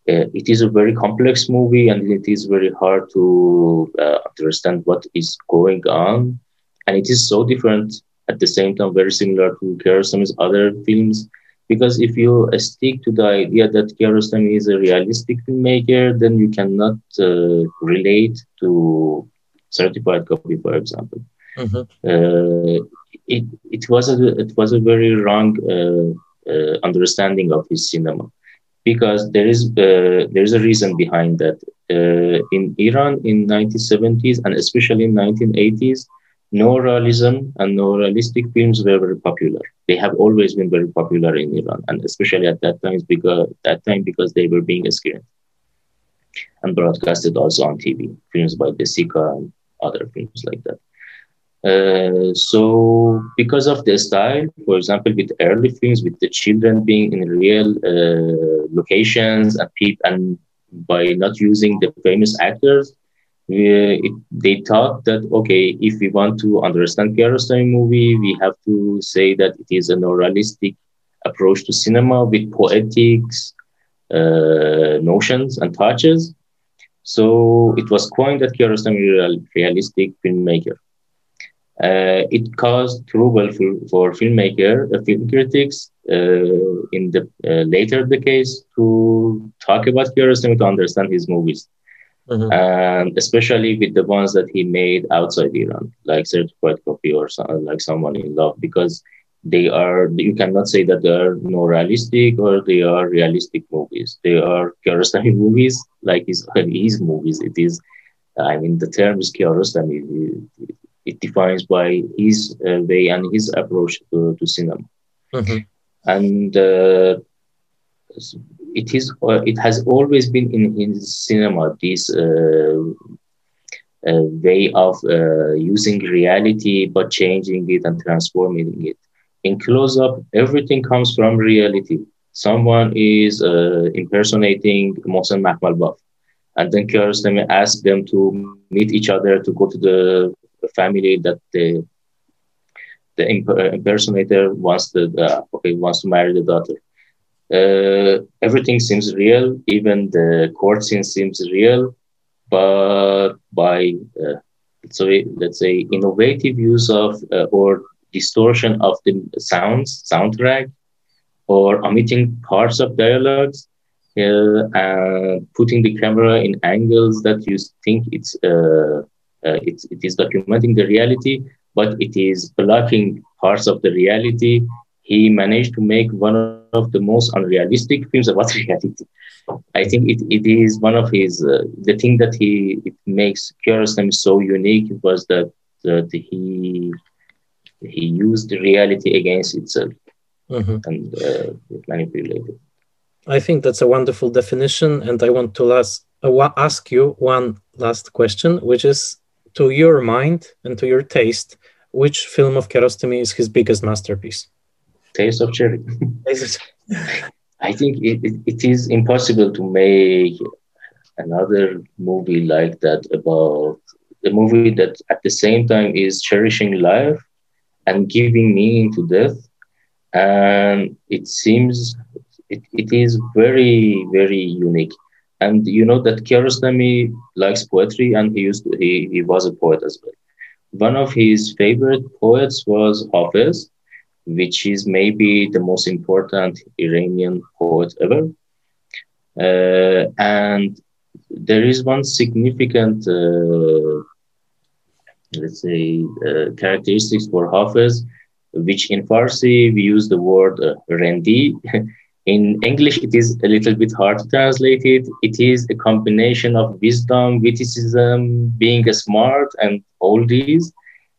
uh, it is a very complex movie and it is very hard to uh, understand what is going on. And it is so different at the same time, very similar to Kiarostami's other films. Because if you stick to the idea that Kiarostami is a realistic filmmaker, then you cannot uh, relate to certified copy, for example. Mm-hmm. Uh, it, it was a it was a very wrong uh, uh, understanding of his cinema because there is uh, there is a reason behind that. Uh, in Iran in 1970s and especially in 1980s, no realism and no realistic films were very popular. They have always been very popular in Iran, and especially at that time because that time because they were being screened and broadcasted also on TV. Films by Desika and other films like that. Uh, so because of the style, for example, with early films, with the children being in real uh, locations and people, and by not using the famous actors, it, they thought that okay, if we want to understand Kiarostami movie, we have to say that it is a realistic approach to cinema with poetics uh, notions and touches. So it was coined that Kiarostami real, realistic filmmaker. Uh, it caused trouble for, for filmmaker, uh, film critics uh, in the uh, later decades to talk about Kiarostami to understand his movies. Mm-hmm. And especially with the ones that he made outside Iran, like Certified Copy or some, like Someone in Love, because they are, you cannot say that they are no realistic or they are realistic movies. They are Kiarostami (laughs) movies, like his, his movies. It is, I mean, the term is Kiarostami it defines by his uh, way and his approach to, to cinema. Mm-hmm. And uh, it is uh, it has always been in, in cinema this uh, uh, way of using reality but changing it and transforming it. In close up, everything comes from reality. Someone is impersonating Mohsen Makhmalbaf and then Kiarostami asked them to meet each other to go to the family that the the impersonator wants to uh, okay wants to marry the daughter. Uh, everything seems real, even the court scene seems real, but by uh, so let's say innovative use of uh, or distortion of the sounds, soundtrack, or omitting parts of dialogues, uh, and putting the camera in angles that you think it's uh, uh, it's, it is documenting the reality, but it is blocking parts of the reality. He managed to make one of the most unrealistic films about (laughs) reality. I think it, it is one of his uh, the thing that he it makes Kiarostami so unique was that that he he used reality against itself mm-hmm. and uh, manipulated. I think that's a wonderful definition, and I want to last, uh, ask you one last question, which is to your mind and to your taste, which film of Kiarostami is his biggest masterpiece? Taste of (laughs) Cherry. I think it, it, it is impossible to make another movie like that about a movie that at the same time is cherishing life and giving meaning to death. And it seems it, it is very, very unique. And you know that Kiarostami likes poetry and he used to, he, he was a poet as well. One of his favorite poets was Hafez, which is maybe the most important Iranian poet ever. Uh, and there is one significant, uh, let's say, uh, characteristics for Hafez, which in Farsi we use the word uh, rendi. (laughs) in English, it is a little bit hard to translate it. It is a combination of wisdom, witticism, being smart, and all these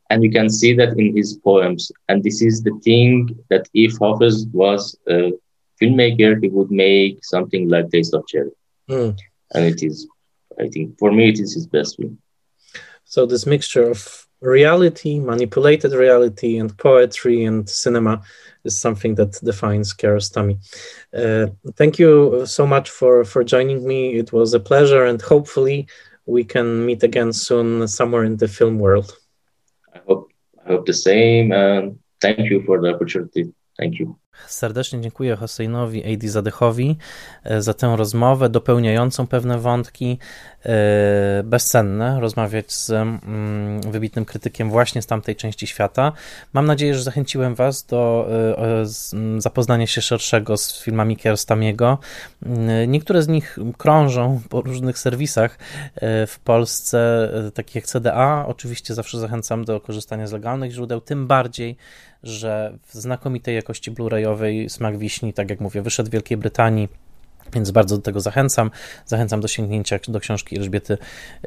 and you can see that in his poems. And this is the thing that if Hafez was a filmmaker, he would make something like Taste of Cherry. Mm. And it is, I think, for me, it is his best film. So this mixture of reality, manipulated reality, and poetry and cinema is something that defines Kiarostami. Uh, thank you so much for for joining me. It was a pleasure, and hopefully we can meet again soon somewhere in the film world. I hope I hope the same and thank you for the opportunity. Thank you. Serdecznie dziękuję Hosseinowi Eidi Zadechowi e, za tę rozmowę dopełniającą pewne wątki, e, bezcenne, rozmawiać z mm, wybitnym krytykiem właśnie z tamtej części świata. Mam nadzieję, że zachęciłem Was do e, zapoznania się szerszego z filmami Kierstamiego. Niektóre z nich krążą po różnych serwisach w Polsce, takich jak CDA. Oczywiście zawsze zachęcam do korzystania z legalnych źródeł, tym bardziej, że w znakomitej jakości Blu-rayowej Smak Wiśni, tak jak mówię, wyszedł w Wielkiej Brytanii. Więc bardzo do tego zachęcam. Zachęcam do sięgnięcia do książki Elżbiety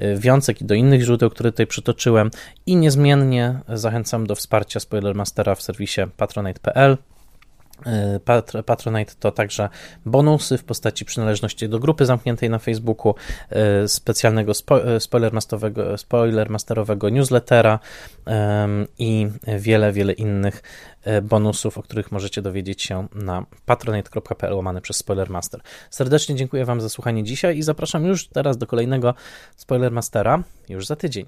y, Wiącek i do innych źródeł, które tutaj przytoczyłem. I niezmiennie zachęcam do wsparcia Spoilermastera w serwisie patronite.pl. Y, Patronite to także bonusy w postaci przynależności do grupy zamkniętej na Facebooku, y, specjalnego spoilermasterowego, spoilermasterowego newslettera i wiele, wiele innych bonusów, o których możecie dowiedzieć się na patronite.pl łamane przez Spoilermaster. Serdecznie dziękuję Wam za słuchanie dzisiaj i zapraszam już teraz do kolejnego Spoilermastera już za tydzień.